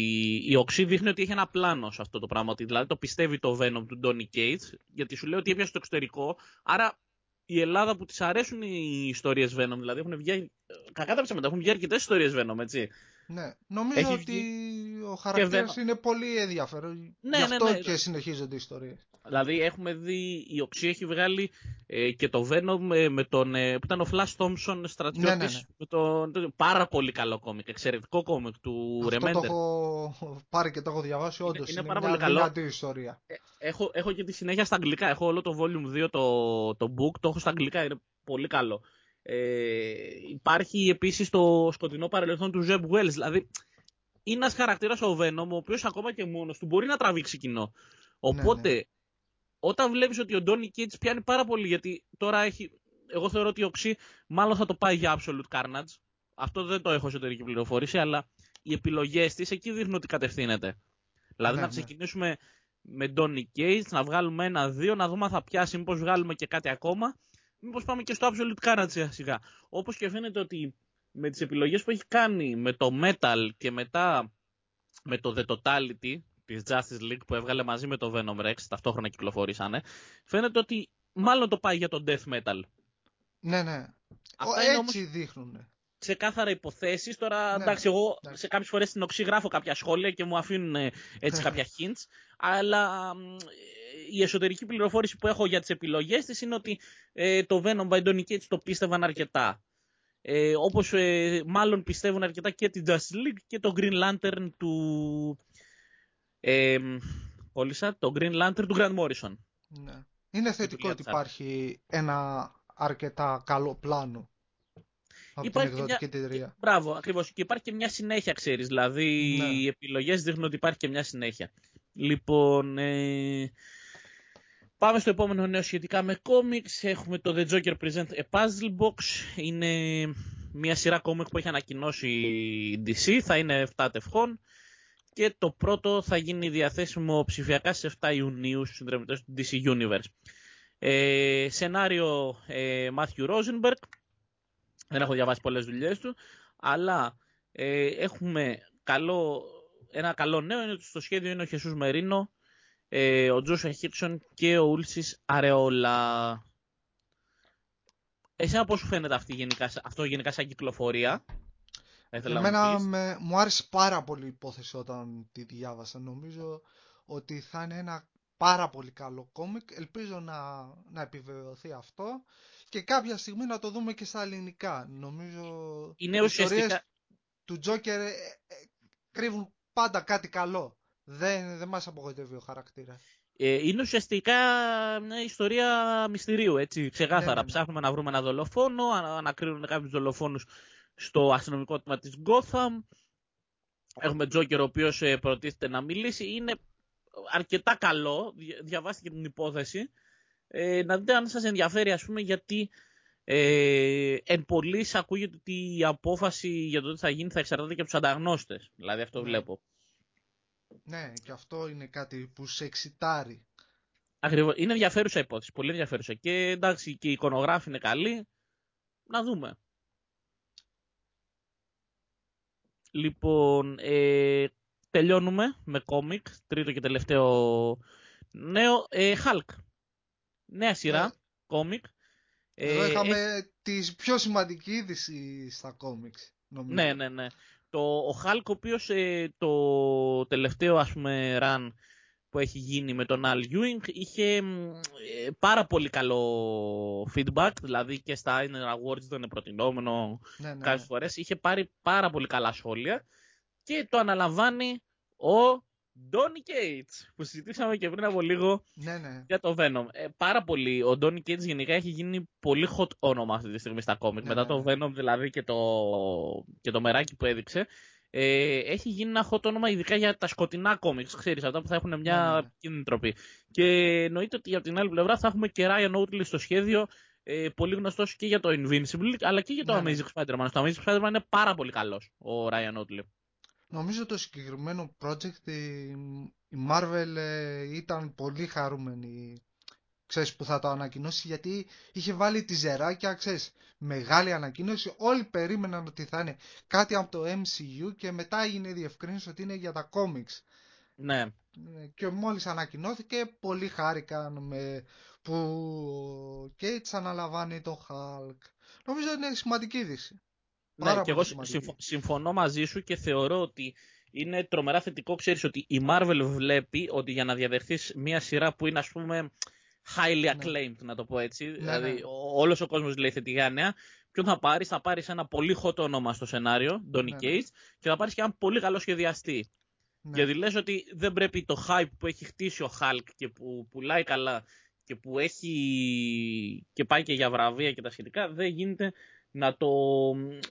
η Οξύ δείχνει ότι έχει ένα πλάνο σε αυτό το πράγμα. Ότι δηλαδή το πιστεύει το Venom του Donny Cates, γιατί σου λέει ότι έπιασε στο εξωτερικό. Άρα η Ελλάδα που της αρέσουν οι ιστορίες Venom, δηλαδή έχουν βγει. Κακά τα ψέματα, έχουν βγει αρκετές ιστορίες Venom, έτσι. Ναι, νομίζω Έχει ότι ο χαρακτήρας Venom. είναι πολύ ενδιαφέρον. Ναι, Γι' ναι, αυτό ναι. και συνεχίζονται οι ιστορίες. Δηλαδή έχουμε δει, η Οξύ έχει βγάλει ε, και το Venom ε, με τον, ε, που ήταν ο Flash Thompson στρατιώτης, Ναι, ναι, ναι. με τον, το- πάρα πολύ καλό κόμικ, εξαιρετικό κόμικ του Αυτό το Remender. έχω πάρει και το έχω διαβάσει. Είναι- Όντως είναι είναι, πάρα μια πολύ καλό. δυνατή ιστορία. Έχω, έχω και τη συνέχεια στα αγγλικά. Έχω όλο το volume 2 το, το book, το έχω στα αγγλικά, είναι πολύ καλό. Ε, υπάρχει επίσης το σκοτεινό παρελθόν του Zeb Wells. Δηλαδή, είναι ένας χαρακτήρας ο Venom, ο οποίος ακόμα και μόνος του μπορεί να τραβήξει κοινό. Οπότε, ναι. όταν βλέπεις ότι ο Donny Cates πιάνει πάρα πολύ, γιατί τώρα έχει. Εγώ θεωρώ ότι ο Ξύ μάλλον θα το πάει για Absolute Carnage. Αυτό δεν το έχω εσωτερική πληροφόρηση, αλλά οι επιλογές της εκεί δείχνουν ότι κατευθύνεται. Δηλαδή Ναι, να ναι. ξεκινήσουμε με Donny Cates, να βγάλουμε ένα-δύο, να δούμε αν θα πιάσει, μήπως βγάλουμε και κάτι ακόμα. Μήπως πάμε και στο Absolute Carnage σιγά σιγά. Όπως και φαίνεται ότι με τις επιλογές που έχει κάνει με το Metal και μετά με το The Totality της Justice League που έβγαλε μαζί με το Venom Rex, ταυτόχρονα κυκλοφορήσανε, φαίνεται ότι μάλλον το πάει για το Death Metal. Ναι, ναι. Αυτά Ο- είναι Έτσι δείχνουν. ξεκάθαρα υποθέσεις. Τώρα, Ναι, εντάξει, εγώ εντάξει. σε κάποιες φορές στην οξύ γράφω κάποια σχόλια και μου αφήνουν ε, έτσι κάποια hints, αλλά μ, ε, η εσωτερική πληροφόρηση που έχω για τις επιλογές της είναι ότι ε, το Venom by Donny Cates το πίστευαν αρκετά. Ε, όπως ε, μάλλον πιστεύουν αρκετά και την Justice League και το Green Lantern του... Ε, κόλλησα, το Green Lantern του Grant Morrison. Ναι. Είναι θετικό δουλειά ότι της υπάρχει ένα αρκετά καλό πλάνο από Υπάρχει την και εκδοτική εταιρεία. Μπράβο, ακριβώς. Και υπάρχει και μια συνέχεια, ξέρεις. Δηλαδή, Ναι. οι επιλογές δείχνουν ότι υπάρχει και μια συνέχεια. Λοιπόν, ε, πάμε στο επόμενο νέο σχετικά με comics. Έχουμε το The Joker Present a Puzzle Box. Είναι μια σειρά comic που έχει ανακοινώσει η DC. Θα είναι 7 τευχών. Και το πρώτο θα γίνει διαθέσιμο ψηφιακά στις 7 Ιουνίου στους συνδρομητές του DC Universe. Ε, σενάριο ε, Matthew Rosenberg. Δεν έχω διαβάσει πολλές δουλειές του. Αλλά ε, έχουμε καλό, ένα καλό νέο είναι ότι στο σχέδιο είναι ο Χεσούς Μερίνο, ε, ο Τζόσουα Χίξον και ο Ούλσης Αρεόλα. Εσένα πώς σου φαίνεται αυτή γενικά, αυτό γενικά σαν κυκλοφορία; Θα ήθελα να μου Εμένα πεις. με, μου άρεσε πάρα πολύ η υπόθεση όταν τη διάβασα. Νομίζω ότι θα είναι ένα πάρα πολύ καλό κόμικ. Ελπίζω να, να επιβεβαιωθεί αυτό και κάποια στιγμή να το δούμε και στα ελληνικά. Νομίζω Είναι οι ιστορίες ουσιαστικά, του Τζόκερ ε, ε, κρύβουν πάντα κάτι καλό. Δεν, δεν μας απογοητεύει ο χαρακτήρας. Ε, είναι ουσιαστικά μια ιστορία μυστηρίου, έτσι, ξεκάθαρα. Ναι, ναι, ναι. Ψάχνουμε να βρούμε ένα δολοφόνο, ανα- ανακρίνουν κάποιους δολοφόνους στο αστυνομικό τμήμα της Gotham. Έχουμε Τζόκερ ο οποίος ε, προτίθεται να μιλήσει. Είναι αρκετά καλό, δια- διαβάστε και την υπόθεση. Ε, να δείτε αν σας ενδιαφέρει, ας πούμε, γιατί ε, εν πολλής ακούγεται ότι η απόφαση για το τι θα γίνει θα εξαρτάται και από τους ανταγνώστες. Δηλαδή αυτό Ναι. βλέπω. Ναι, και αυτό είναι κάτι που σε εξητάρει. Ακριβώς. Είναι ενδιαφέρουσα υπόθεση, πολύ ενδιαφέρουσα. Και εντάξει, και η εικονογράφη είναι καλή. Να δούμε. Λοιπόν, ε, τελειώνουμε με κόμικ, τρίτο και τελευταίο νέο. Ε, Hulk. Νέα σειρά, Ναι. κόμικ. Εδώ Ε, είχαμε τη πιο σημαντική είδηση στα κόμιξ, νομίζω. Ναι, ναι, ναι. Το, ο Hulk, ο οποίος ε, το τελευταίο ας πούμε run που έχει γίνει με τον Al Ewing είχε μ, ε, πάρα πολύ καλό feedback, δηλαδή και στα Eisner Awards ήταν προτινόμενο. Ναι, ναι, κάποιες ναι. φορές, είχε πάρει πάρα πολύ καλά σχόλια. Και το αναλαμβάνει ο Donny Cates που συζητήσαμε και πριν από λίγο ναι, ναι. για το Venom. Ε, πάρα πολύ. Ο Donny Cates γενικά έχει γίνει πολύ hot όνομα αυτή τη στιγμή στα κόμικ. Ναι, Μετά ναι, το Venom δηλαδή και το, και το μεράκι που έδειξε. Ε, έχει γίνει ένα hot όνομα ειδικά για τα σκοτεινά κόμικ. Ξέρεις, αυτά που θα έχουν μια Ναι, ναι, ναι. επικίνδυνη τροπή. Και εννοείται ότι από την άλλη πλευρά θα έχουμε και Ryan Oatley στο σχέδιο. Ε, πολύ γνωστός και για το Invincible αλλά και για το Ναι, ναι. Amazing Spider-Man. Στο Amazing Spider-Man είναι πάρα πολύ καλός ο Ryan Oatley. Νομίζω το συγκεκριμένο project η, η Marvel ε, ήταν πολύ χαρούμενη ξέρεις, που θα το ανακοινώσει γιατί είχε βάλει τη ζεράκια, ξέρεις, μεγάλη ανακοίνωση. Όλοι περίμεναν ότι θα είναι κάτι από το MCU και μετά έγινε η διευκρίνηση ότι είναι για τα comics. Ναι. Ε, Και μόλις ανακοινώθηκε, πολύ χάρηκαν με που ο Gates αναλαμβάνει τον Hulk. Νομίζω είναι σημαντική είδηση. Ναι, Πάρα και πολύ εγώ σημαντική. συμφω- συμφωνώ μαζί σου και θεωρώ ότι είναι τρομερά θετικό. Ξέρεις ότι η Marvel βλέπει ότι για να διαδεχθείς μια σειρά που είναι ας πούμε highly Ναι. acclaimed, να το πω έτσι, ναι. δηλαδή ο- όλος ο κόσμος λέει θετικά νέα, ποιον θα πάρεις, θα πάρεις ένα πολύ hot όνομα στο σενάριο, Donny Ναι, ναι. Cates, και θα πάρεις και έναν πολύ καλό σχεδιαστή. Ναι. Γιατί λες ότι δεν πρέπει το hype που έχει χτίσει ο Hulk και που πουλάει καλά και που έχει και πάει και για βραβεία και τα σχετικά, δεν γίνεται να το,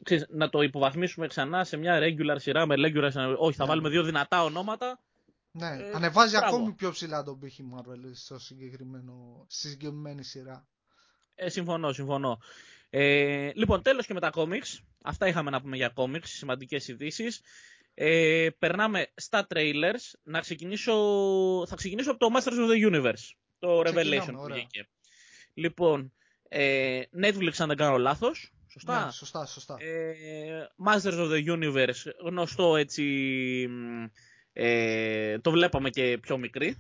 ξέρεις, να το υποβαθμίσουμε ξανά σε μια regular σειρά με regular σειρά. Όχι, θα Ναι. βάλουμε δύο δυνατά ονόματα. Ναι, Ε, ανεβάζει μπράβο. ακόμη πιο ψηλά τον πύχη Marvel στο συγκεκριμένο, στη συγκεκριμένη σειρά. Ε, συμφωνώ, συμφωνώ. Ε, λοιπόν, τέλος και με τα comics. Αυτά είχαμε να πούμε για comics, σημαντικές ειδήσεις. Ε, περνάμε στα trailers. Να ξεκινήσω... Θα ξεκινήσω από το Masters of the Universe. Το Ξεκινάμε, Revelation που ωραία. βγήκε. Λοιπόν, ε, Netflix αν δεν κάνω λάθος. Σωστά. Ναι, σωστά, σωστά. Ε, Masters of the Universe, γνωστό έτσι, μ, ε, το βλέπαμε και πιο μικρή,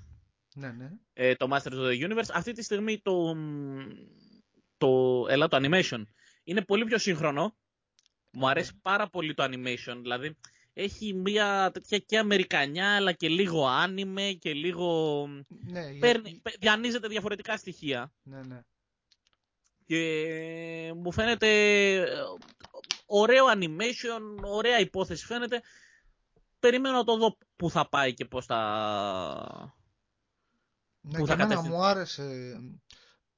Ναι, ναι. ε, το Masters of the Universe. Αυτή τη στιγμή το, μ, το, έλα, το animation είναι πολύ πιο σύγχρονο. Μου αρέσει πάρα πολύ το animation, δηλαδή έχει μια τέτοια και αμερικανιά αλλά και λίγο άνιμε και λίγο... Ναι, για- Παίρνει, παι- διανύζεται διαφορετικά στοιχεία. ναι, ναι. Και μου φαίνεται ε, ωραίο animation, ωραία υπόθεση φαίνεται. Περιμένω να το δω που θα πάει και πώς θα... Ναι, Πού και θα εμένα κατευθυνθεί. μου άρεσε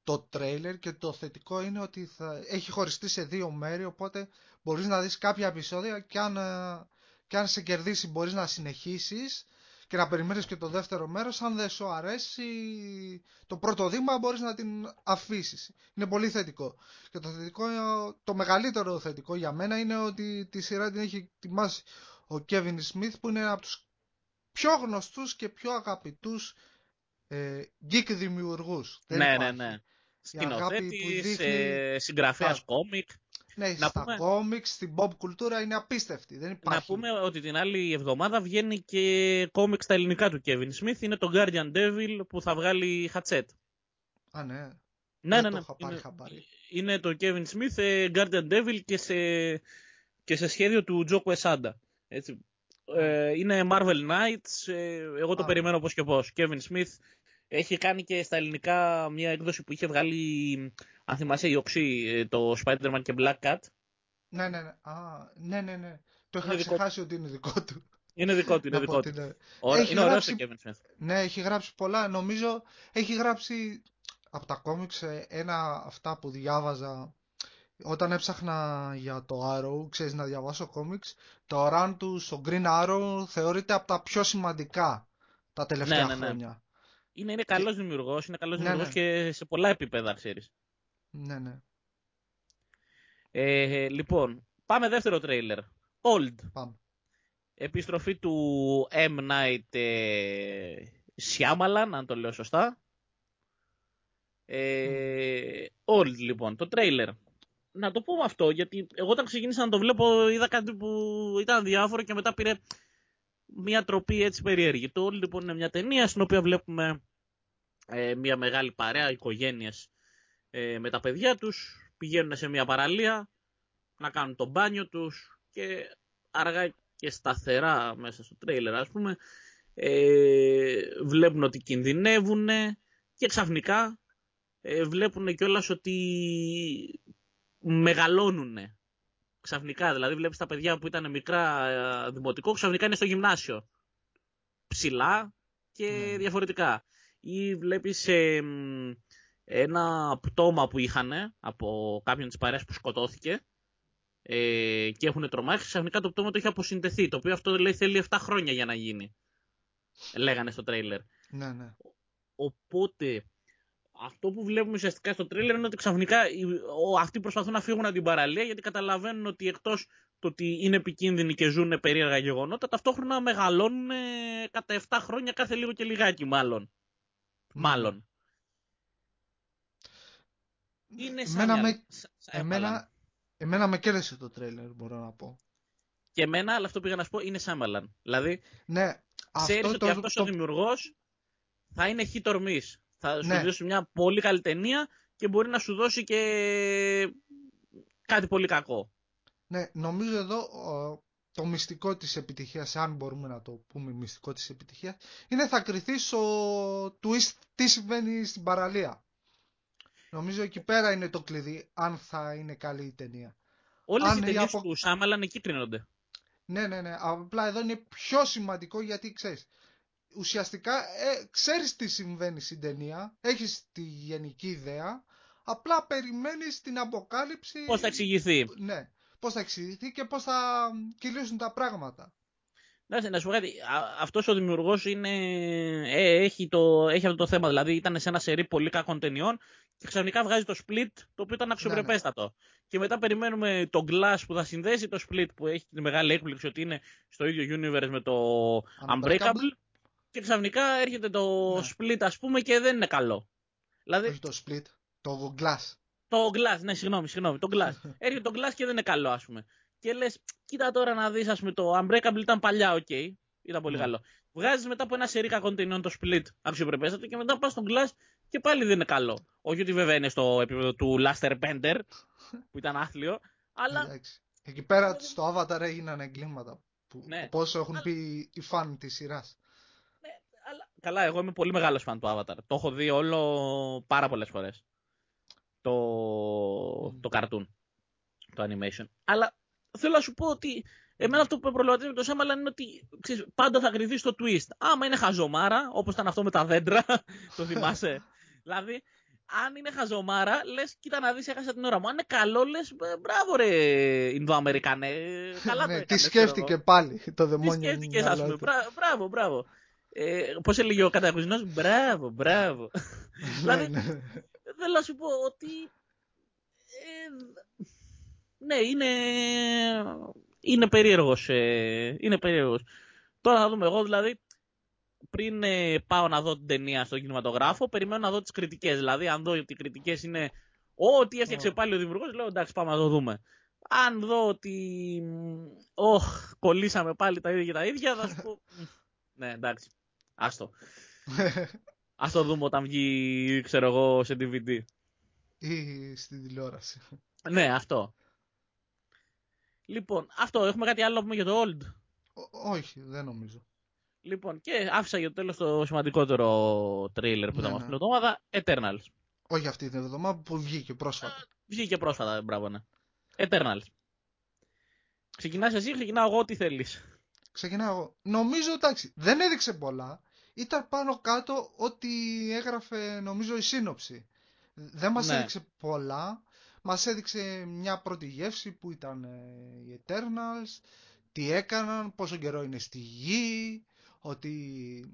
το τρέιλερ και το θετικό είναι ότι θα έχει χωριστεί σε δύο μέρη οπότε μπορείς να δεις κάποια επεισόδια και αν, ε, και αν σε κερδίσει μπορείς να συνεχίσεις και να περιμένεις και το δεύτερο μέρος αν δεν σου αρέσει το πρώτο δήμα μπορείς να την αφήσεις είναι πολύ θετικό και το θετικό το μεγαλύτερο θετικό για μένα είναι ότι τη σειρά την έχει ετοιμάσει ο Kevin Smith που είναι από τους πιο γνωστούς και πιο αγαπητούς ε, geek δημιουργούς. Δεν ναι, ναι, υπάρχει. ναι. αγάπη Σκηνοθέτης, που δείχνει ε, συγγραφέας τα- κόμικ. Ναι, Να στα πούμε- κόμιξ, στην pop κουλτούρα είναι απίστευτη. Δεν υπάρχει. Να πούμε ότι την άλλη εβδομάδα βγαίνει και κόμικ στα ελληνικά του Kevin Smith. Είναι το Guardian Devil που θα βγάλει Χατσέτ. Α, ναι. Ναι, Δεν ναι, το ναι. είχα πάρει Είναι, χαμπάρι. είναι το Kevin Smith ε, Guardian Devil και σε, και σε σχέδιο του Τζο Quesada. Έτσι. Ε, είναι Marvel Knights. ε, εγώ το Α. περιμένω πώς και πώς. Kevin Smith έχει κάνει και στα ελληνικά μια έκδοση που είχε βγάλει, αν θυμάσαι, η οξύ, ε, το Spider-Man και Black Cat. Ναι, ναι, ναι. Α, ναι, ναι, ναι. Το είχα Είναι δικό ξεχάσει ότι είναι δικό του. Είναι δικό του, είναι Να πω δικό του. ότι είναι- Ωρα- Έχει Είναι ωραίος γράψει- ο Kevin Smith. Ναι, έχει γράψει πολλά. Νομίζω έχει γράψει από τα κόμιξ ε, ένα αυτά που διάβαζα όταν έψαχνα για το Arrow, ξέρεις να διαβάσω κόμιξ, το run του στο Green Arrow θεωρείται από τα πιο σημαντικά τα τελευταία Ναι, ναι, ναι. χρόνια. Είναι, είναι καλός δημιουργός, είναι καλός Ναι, δημιουργός ναι. και σε πολλά επίπεδα, ξέρεις. Ναι, ναι. Ε, λοιπόν, πάμε δεύτερο τρέιλερ. Old. Πάμε. Επιστροφή του M. Night ε, Shyamalan, αν το λέω σωστά. Ε, Old, λοιπόν, το τρέιλερ. Να το πούμε αυτό, γιατί εγώ όταν ξεκίνησα να το βλέπω είδα κάτι που ήταν διάφορο και μετά πήρε μια τροπή έτσι περίεργη. Το Old, λοιπόν, είναι μια ταινία στην οποία βλέπουμε ε, μια μεγάλη παρέα, οικογένειες ε, με τα παιδιά τους, πηγαίνουν σε μια παραλία να κάνουν το μπάνιο τους και αργά και σταθερά μέσα στο τρέιλερ ας πούμε ε, βλέπουν ότι κινδυνεύουν και ξαφνικά ε, βλέπουν κιόλας ότι μεγαλώνουν ξαφνικά δηλαδή βλέπεις τα παιδιά που ήταν μικρά ε, δημοτικό ξαφνικά είναι στο γυμνάσιο. Ψηλά και Ναι. διαφορετικά. Ή βλέπεις ε, μ, ένα πτώμα που είχαν από κάποιον της παρέας που σκοτώθηκε ε, και έχουν τρομάξει, ξαφνικά το πτώμα το έχει αποσυνδεθεί. Το οποίο αυτό λέει θέλει 7 χρόνια για να γίνει. Λέγανε στο τρέιλερ. Ναι, ναι. Οπότε, αυτό που βλέπουμε ουσιαστικά στο τρέιλερ είναι ότι ξαφνικά οι- ο- αυτοί προσπαθούν να φύγουν από την παραλία γιατί καταλαβαίνουν ότι εκτός το ότι είναι επικίνδυνοι και ζουν περίεργα γεγονότα, ταυτόχρονα μεγαλώνουν ε, κατά 7 χρόνια κάθε λίγο και λιγάκι, μάλλον. Μάλλον. Είναι σαν Εμένα μυαλό. με- Σα- σαν Εμένα, Shyamalan. εμένα με κέρδισε το τρέιλερ, μπορώ να πω. Και εμένα, αλλά αυτό που πήγα να σου πω, είναι Σάμαλαν. Δηλαδή, Ναι, ξέρεις αυτό ότι το, αυτός ο το, δημιουργός θα είναι hit or miss. Θα σου Ναι. δώσει μια πολύ καλή ταινία και μπορεί να σου δώσει και κάτι πολύ κακό. Ναι, νομίζω εδώ ο, το μυστικό της επιτυχίας, αν μπορούμε να το πούμε μυστικό της επιτυχίας, είναι θα κρυθείς στο twist τι συμβαίνει στην παραλία. Νομίζω εκεί πέρα είναι το κλειδί, αν θα είναι καλή η ταινία. Όλες Αν οι η ταινίες απο- τους Σάμαλαν εκεί κρίνονται. Ναι, ναι, ναι. Απλά εδώ είναι πιο σημαντικό γιατί ξέρεις. Ουσιαστικά ε, ξέρεις τι συμβαίνει στην ταινία, έχεις τη γενική ιδέα, απλά περιμένεις την αποκάλυψη. Πώς θα εξηγηθεί. Ναι, πώς θα εξηγηθεί και πώς θα κυλήσουν τα πράγματα. Να, να σου πω κάτι, α- αυτός ο δημιουργός είναι, ε, έχει, το, έχει αυτό το θέμα, δηλαδή ήταν σε ένα σερί πολύ κακών ταινιών και ξαφνικά βγάζει το Split το οποίο ήταν αξιοπρεπέστατο. Και μετά περιμένουμε το Glass που θα συνδέσει το Split που έχει τη μεγάλη έκπληξη ότι είναι στο ίδιο universe με το Unbreakable Unbreakable. και ξαφνικά έρχεται το Ναι. Split ας πούμε και δεν είναι καλό. Δηλαδή Όχι το Split, το Glass. το Glass, ναι συγγνώμη, συγγνώμη, το Glass. έρχεται το Glass και δεν είναι καλό ας πούμε. Και λες, κοίτα τώρα να δεις ας πούμε το Unbreakable ήταν παλιά, οκ, ήταν πολύ Ναι. καλό. Βγάζεις μετά από ένα σερί κακών ταινιών το Split αξιοπρεπέστατο και μετά πας στο Glass και πάλι δεν είναι καλό. Όχι ότι βέβαια είναι στο επίπεδο του Laster Bender που ήταν άθλιο, αλλά Εντάξει. Εκεί πέρα στο Avatar έγιναν εγκλήματα. Που, Ναι. Πόσο έχουν πει οι φαν της σειράς. Αλλά, καλά, εγώ είμαι πολύ μεγάλος φαν του Avatar. Το έχω δει όλο πάρα πολλές φορές. Το, το cartoon. Το animation. Αλλά θέλω να σου πω ότι εμένα αυτό που με προβληματίζει με το Σάμαλαν είναι ότι ξέρεις, πάντα θα κρυθεί στο twist. Άμα είναι χαζομάρα, όπως ήταν αυτό με τα δέντρα, το θυμάσαι. δηλαδή, αν είναι χαζομάρα, λες, κοίτα να δεις, έχασα την ώρα μου. Αν είναι καλό, λες, «Ε, μπράβο ρε Ινδοαμερικανέ, ε, καλά το ναι, τι έκανες, ξέρω σκέφτηκε εγώ. πάλι το Τι δαιμόνιο. σκέφτηκες, ας μυαλό πούμε. του. Μπρα- Μπράβο, μπράβο. Ε, πώς έλεγε ο κατακουζινός, μπράβο, μπράβο. Ναι, δηλαδή, ναι. θέλω να σου πω ότι. ε, ναι, είναι. Είναι περίεργος. ε, είναι περίεργος. Τώρα θα δούμε εγώ δηλαδή. Πριν ε, πάω να δω την ταινία στον κινηματογράφο, περιμένω να δω τις κριτικές. Δηλαδή, αν δω ότι οι κριτικές είναι. Ό,τι έφτιαξε Ω. πάλι ο δημιουργός, λέω εντάξει, πάμε να το δούμε. Αν δω ότι. Ωχ, κολλήσαμε πάλι τα ίδια και τα ίδια, θα σου πω. «Μ, ναι, εντάξει. Άστο. Ας το δούμε όταν βγει, ξέρω εγώ, σε DVD. Ή στην τηλεόραση. Ναι, αυτό. Λοιπόν, αυτό. Έχουμε κάτι άλλο να πούμε για το Old; Ό- όχι, δεν νομίζω. Λοιπόν, και άφησα για το τέλος το σημαντικότερο τρέιλερ που Ναι, είδαμε ναι. αυτήν την εβδομάδα. Eternals. Όχι αυτή την εβδομάδα που βγήκε πρόσφατα. Βγήκε πρόσφατα, μπράβο, ναι. Eternals. Ξεκινάς εσύ, ξεκινάω εγώ, τι θέλεις. ξεκινάω εγώ. Νομίζω εντάξει, δεν έδειξε πολλά. Ήταν πάνω κάτω ό,τι έγραφε νομίζω η σύνοψη. Δεν μας Ναι. έδειξε πολλά. Μας έδειξε μια πρώτη γεύση που ήταν ε, οι Eternals, τι έκαναν, πόσο καιρό είναι στη γη, ότι,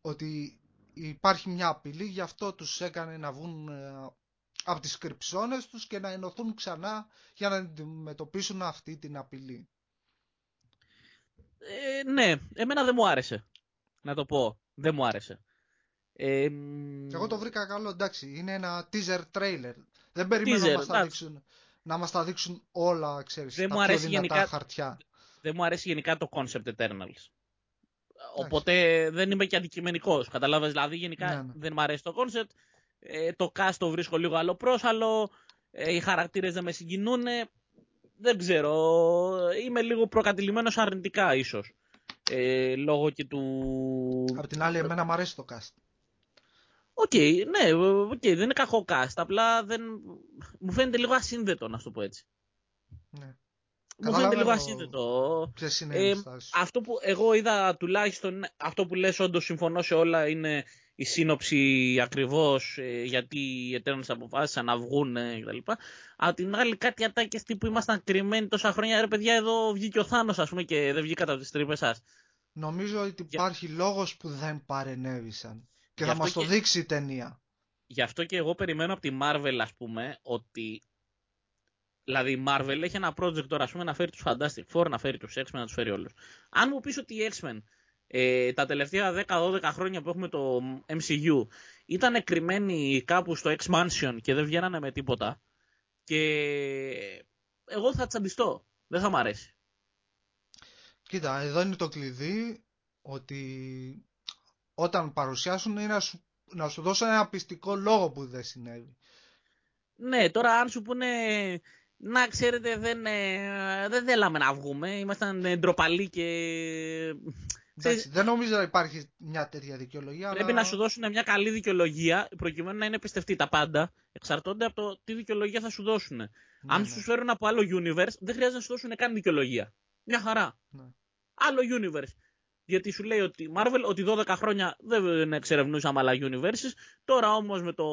ότι υπάρχει μια απειλή, γι' αυτό τους έκανε να βγουν ε, από τις κρυψώνες τους και να ενωθούν ξανά για να αντιμετωπίσουν αυτή την απειλή. Ε, ναι, εμένα δεν μου άρεσε. Να το πω. Δεν μου άρεσε. Ε, μ, Και εγώ το βρήκα καλό, εντάξει, είναι ένα teaser trailer. Δεν περιμένω Teaser, να μας τα εντάξει. δείξουν, να μας τα δείξουν όλα, ξέρεις, Δεν τα μου πιο αρέσει δυνατά γενικά- χαρτιά. δεν μου αρέσει γενικά το concept Eternals. Οπότε δεν είμαι και αντικειμενικός. Καταλάβες, δηλαδή γενικά Ναι, ναι. δεν μου αρέσει το concept. Ε, το cast το βρίσκω λίγο αλλοπρόσαλο. Ε, οι χαρακτήρες δεν με συγκινούν. Δεν ξέρω. Είμαι λίγο προκατηλημένος αρνητικά ίσως. Ε, λόγω και του... Απ' την άλλη, εμένα μου αρέσει το cast. Οκ, ναι, οκ, δεν είναι κακό cast. Απλά δεν... μου φαίνεται λίγο ασύνδετο, να σου το πω έτσι. Ναι. Μου φαίνεται λίγο Καταλαβαίνω ασύνδετο. Ποιες είναι Ε, οι στάσεις. Αυτό που εγώ είδα τουλάχιστον, είναι- αυτό που λες όντως συμφωνώ σε όλα είναι η σύνοψη ακριβώς ε, γιατί οι Eternals αποφάσισαν να βγουν ε, κτλ. Απ' την άλλη κάτι ατάκες τύπου ήμασταν κρυμμένοι τόσα χρόνια. Ρε παιδιά εδώ βγήκε ο Θάνος ας πούμε και δεν βγήκατε από τις τρύπες σας. Νομίζω ότι για- υπάρχει λόγος που δεν παρενέβησαν. Και Γι' θα αυτό μας το και- δείξει η ταινία. Γι' αυτό και εγώ περιμένω από τη Marvel ας πούμε ότι Δηλαδή η Marvel έχει ένα project τώρα ας πούμε να φέρει τους Fantastic Four, να φέρει τους X-Men, να τους φέρει όλους. Αν μου πεις ότι οι X-Men ε, τα τελευταία 10-12 χρόνια που έχουμε το MCU ήταν κρυμμένοι κάπου στο X-Mansion και δεν βγαίνανε με τίποτα και εγώ θα τσαντιστώ. Δεν θα μ' αρέσει. Κοίτα, εδώ είναι το κλειδί ότι όταν παρουσιάσουν είναι να σου, να σου δώσω ένα πιστικό λόγο που δεν συνέβη. Ναι, τώρα αν σου πούνε να ξέρετε δεν, ε, δεν θέλαμε να βγούμε, ήμασταν ε, ντροπαλοί και Εντάξει, δεν νομίζω να υπάρχει μια τέτοια δικαιολογία. Πρέπει αλλά... να σου δώσουν μια καλή δικαιολογία προκειμένου να είναι πιστευτή. Τα πάντα εξαρτώνται από το τι δικαιολογία θα σου δώσουν. Ναι, Αν ναι. σου φέρουν από άλλο universe, δεν χρειάζεται να σου δώσουν καν δικαιολογία. Μια χαρά. Ναι. Άλλο universe. Γιατί σου λέει ότι η Marvel ότι 12 χρόνια δεν εξερευνούσαμε άλλα universes. Τώρα όμως με το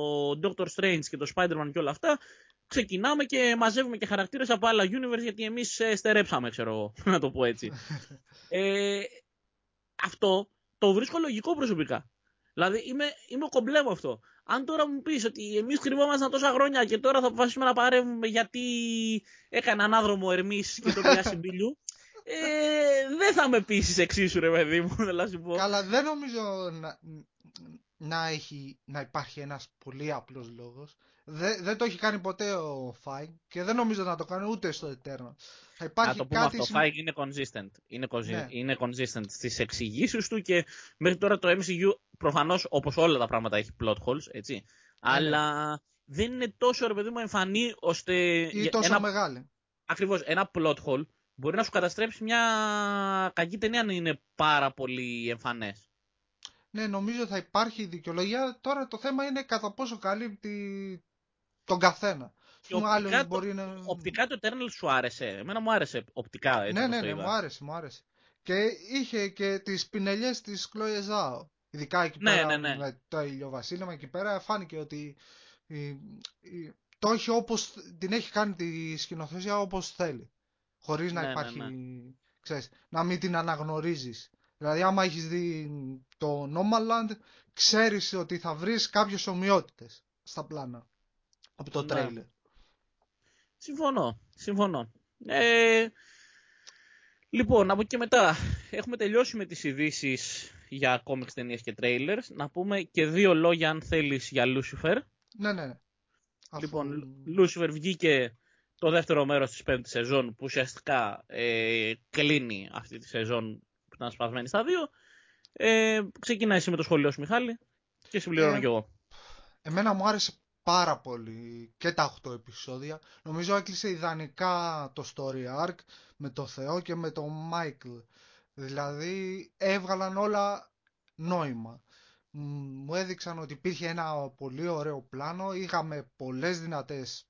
Doctor Strange και το Spider-Man και όλα αυτά, ξεκινάμε και μαζεύουμε και χαρακτήρες από άλλα universe γιατί εμείς στερέψαμε, ξέρω εγώ. Να το πω έτσι. ε, αυτό το βρίσκω λογικό προσωπικά. Δηλαδή είμαι, είμαι κομπλέ με αυτό. Αν τώρα μου πεις ότι εμείς κρυβόμασταν τόσα χρόνια και τώρα θα αποφασίσουμε να παρεύουμε γιατί έκανε ανάδρομο Ερμής και το πιάσει μπιλιού, ε, δεν θα με πείσει εξίσου, ρε παιδί μου, θέλω να σου πω. Καλά, δεν νομίζω να, να, έχει, να υπάρχει ένας πολύ απλός λόγος. Δεν, δεν το έχει κάνει ποτέ ο Φάιν και δεν νομίζω να το κάνει ούτε στο Eternal. Θα υπάρχει Να το πούμε κάτι αυτό, συμ- Feige είναι consistent. Είναι, consi- Ναι. είναι consistent στις εξηγήσεις του και μέχρι τώρα το MCU προφανώς όπως όλα τα πράγματα έχει plot holes, έτσι. ναι. Αλλά δεν είναι τόσο ρε παιδί μου εμφανή ώστε ή για τόσο ένα, μεγάλη. ακριβώς ένα plot hole μπορεί να σου καταστρέψει μια κακή ταινία αν είναι πάρα πολύ εμφανές. Ναι, νομίζω θα υπάρχει δικαιολογία. Τώρα το θέμα είναι κατά πόσο καλύπτει τον καθένα. Και Πούμε, οπτικά, άλλος το, μπορεί να... οπτικά το Eternal σου άρεσε. Εμένα μου άρεσε οπτικά έτσι ναι, όπως ναι, το ναι, είδα. μου άρεσε, μου άρεσε. Και είχε και τις πινελιές της Chloe Zhao. Ειδικά εκεί Ναι, πέρα ναι, ναι. με το ηλιοβασίλεμα εκεί πέρα φάνηκε ότι η- η- το έχει όπως, την έχει κάνει τη σκηνοθεσία όπως θέλει. Χωρίς να Ναι, ναι, υπάρχει, ναι. ξέρεις, να μην την αναγνωρίζεις. Δηλαδή άμα έχεις δει το Nomadland, ξέρεις ότι θα βρεις κάποιες ομοιότητες στα πλάνα από το Ναι. τρέιλερ. Συμφωνώ, συμφωνώ. Ε, λοιπόν, από εκεί και μετά έχουμε τελειώσει με τις ειδήσει για κόμιξ ταινίες και trailers. Να πούμε και δύο λόγια αν θέλεις για Lucifer. Ναι, ναι, ναι. Αφού- Λοιπόν, Lucifer βγήκε το δεύτερο μέρος της πέμπτης σεζόν που ουσιαστικά ε, κλείνει αυτή τη σεζόν που ήταν σπασμένη στα δύο. Ε, ξεκινάει εσύ με το σχολείο σου Μιχάλη και συμπληρώνω Ε, κι εγώ. Εμένα μου άρεσε πάρα πολύ και τα 8 επεισόδια. Νομίζω έκλεισε ιδανικά το story arc με το Θεό και με τον Μάικλ. Δηλαδή έβγαλαν όλα νόημα. Μ, Μου έδειξαν ότι υπήρχε ένα πολύ ωραίο πλάνο. Είχαμε πολλές δυνατές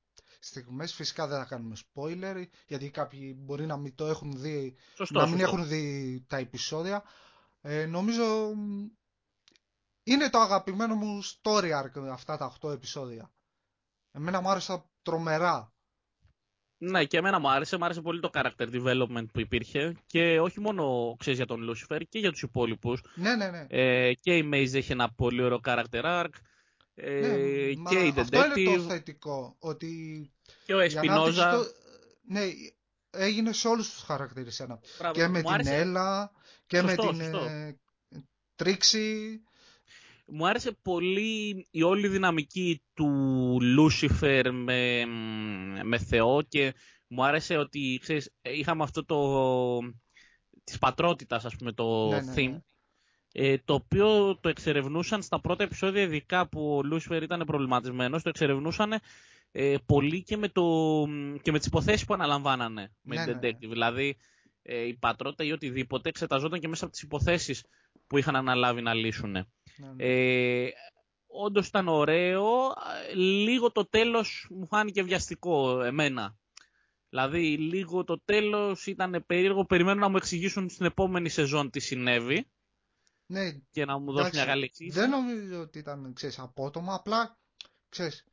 στιγμές. Φυσικά δεν θα κάνουμε spoiler, γιατί κάποιοι μπορεί να μην το έχουν δει, Σωστό, να μην σωστό. έχουν δει τα επεισόδια. Ε, νομίζω μ, είναι το αγαπημένο μου story arc αυτά τα 8 επεισόδια. Εμένα μου άρεσαν τρομερά. Ναι, και εμένα μου άρεσε. Μου άρεσε πολύ το character development που υπήρχε. Και όχι μόνο ξέρεις για τον Lucifer και για τους υπόλοιπους. Ναι, ναι, ναι. Ε, και η Maze έχει ένα πολύ ωραίο character arc. Ε, ναι μα και η αυτό είναι το Detective θετικό, ότι και ο για να δεις Espinoza. το- Ναι, έγινε σε όλους τους χαρακτήρες ένα. Μπράβο, Και με μου την άρεσε- Έλα και Σωστό, με την σωστό. ε, Τρίξη. Μου άρεσε πολύ η όλη δυναμική του Λούσιφερ με, με Θεό και μου άρεσε ότι ξέρεις, είχαμε αυτό το της πατρότητας ας πούμε το Ναι, ναι, theme ναι. Ε, το οποίο το εξερευνούσαν στα πρώτα επεισόδια ειδικά που ο Λούσιφερ ήταν προβληματισμένος το εξερευνούσαν ε, πολύ και με, το, και με τις υποθέσεις που αναλαμβάνανε με Ναι, την ναι, ναι. detective δηλαδή ε, η πατρότητα ή οτιδήποτε εξεταζόταν και μέσα από τις υποθέσεις που είχαν αναλάβει να λύσουν. Ναι, ναι. Ε, Όντως ήταν ωραίο. Ε, Λίγο το τέλος μου φάνηκε βιαστικό εμένα. Δηλαδή λίγο το τέλος ήταν περίεργο. Περιμένω να μου εξηγήσουν στην επόμενη σεζόν τι συνέβη ναι, και να μου δώσουν εντάξει, μια καλή εξήγηση. δεν νομίζω ότι ήταν ξέρεις, απότομα, απλά ξέρεις,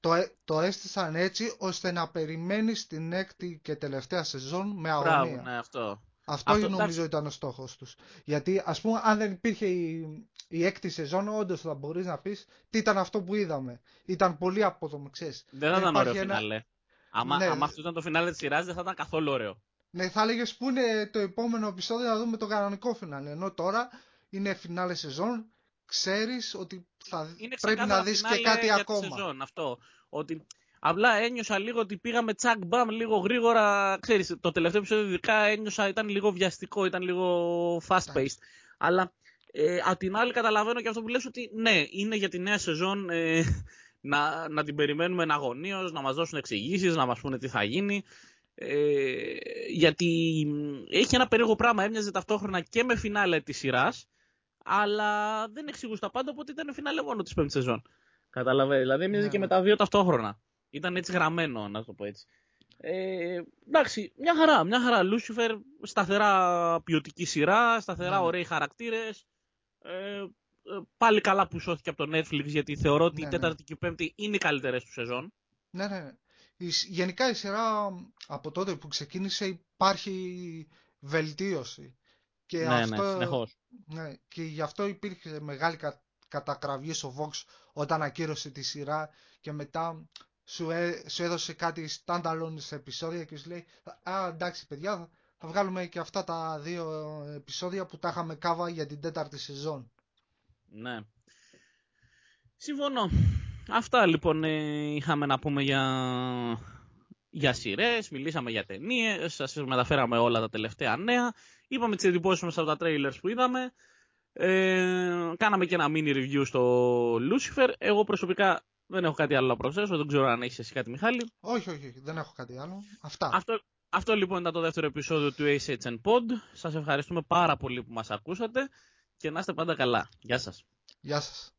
το, ε- το έστησαν έτσι ώστε να περιμένεις την έκτη και τελευταία σεζόν με αγωνία. Μπράβο, ναι, αυτό. Αυτό, Αυτό, νομίζω εντάξει. ήταν ο στόχος τους. Γιατί ας πούμε αν δεν υπήρχε η, η έκτη σεζόν όντως θα μπορείς να πεις τι ήταν αυτό που είδαμε. Ήταν πολύ απότομο, ξέρεις. Δεν θα ήταν υπάρχει ωραίο ένα- φινάλε. Άμα, Ναι. άμα αυτό ήταν το φινάλε της σειράς δεν θα ήταν καθόλου ωραίο. Ναι, θα έλεγες που είναι το επόμενο επεισόδιο να δούμε το κανονικό φινάλε. Ενώ τώρα είναι φινάλε σεζόν, ξέρεις ότι θα Είναι πρέπει ξεκάθαρα να δεις και φινάλε κάτι για τη ακόμα. σεζόν, αυτό. Ότι απλά ένιωσα λίγο ότι πήγαμε τσακ μπαμ λίγο γρήγορα. Ξέρεις, το τελευταίο επεισόδιο ειδικά ένιωσα ήταν λίγο βιαστικό, ήταν λίγο fast paced. Αλλά ε, απ' την άλλη καταλαβαίνω και αυτό που λες ότι ναι, είναι για τη νέα σεζόν ε, να, να την περιμένουμε εναγωνίως, να μας δώσουν εξηγήσεις, να μας πούνε τι θα γίνει. Ε, γιατί μ, έχει ένα περίεργο πράγμα, έμοιαζε ταυτόχρονα και με φινάλε της σειράς, αλλά δεν εξηγούσε τα πάντα, οπότε ήταν φινάλε μόνο της πέμπτης σεζόν. Καταλαβαίνετε, δηλαδή έμοιαζε Ναι, και ναι. με τα δύο ταυτόχρονα. Ήταν έτσι γραμμένο, να το πω έτσι. Ε, εντάξει, μια χαρά, μια χαρά. Λούσιφερ, σταθερά ποιοτική σειρά, σταθερά Ναι. ωραίοι χαρακτήρες. Ε, ε, πάλι καλά που σώθηκε από το Netflix, γιατί θεωρώ ότι Ναι, η ναι. τέταρτη και η πέμπτη είναι οι καλύτερες του σεζόν. Ναι, ναι. Η σ- γενικά η σειρά από τότε που ξεκίνησε υπάρχει βελτίωση. Και ναι, αυτό, ναι, συνεχώς. ναι, και γι' αυτό υπήρχε μεγάλη κα- κατακραυγή στο Vox όταν ακύρωσε τη σειρά και μετά σου, έ- σου έδωσε κάτι standalone σε επεισόδια και σου λέει «Α, εντάξει παιδιά, θα- θα βγάλουμε και αυτά τα δύο επεισόδια που τα είχαμε κάβα για την τέταρτη σεζόν». Ναι. Συμφωνώ. Αυτά λοιπόν ε, είχαμε να πούμε για, για σειρές, μιλήσαμε για ταινίες, σας μεταφέραμε όλα τα τελευταία νέα. Είπαμε τις εντυπώσεις μας από τα trailers που είδαμε. Ε, κάναμε και ένα mini review στο Lucifer. Εγώ προσωπικά δεν έχω κάτι άλλο να προσθέσω. Δεν ξέρω αν έχεις εσύ κάτι, Μιχάλη. Όχι, όχι, όχι, δεν έχω κάτι άλλο. Αυτά. Αυτό, αυτό λοιπόν ήταν το δεύτερο επεισόδιο του ACHN Pod. Σας ευχαριστούμε πάρα πολύ που μας ακούσατε και να είστε πάντα καλά. Γεια σας. Γεια σας.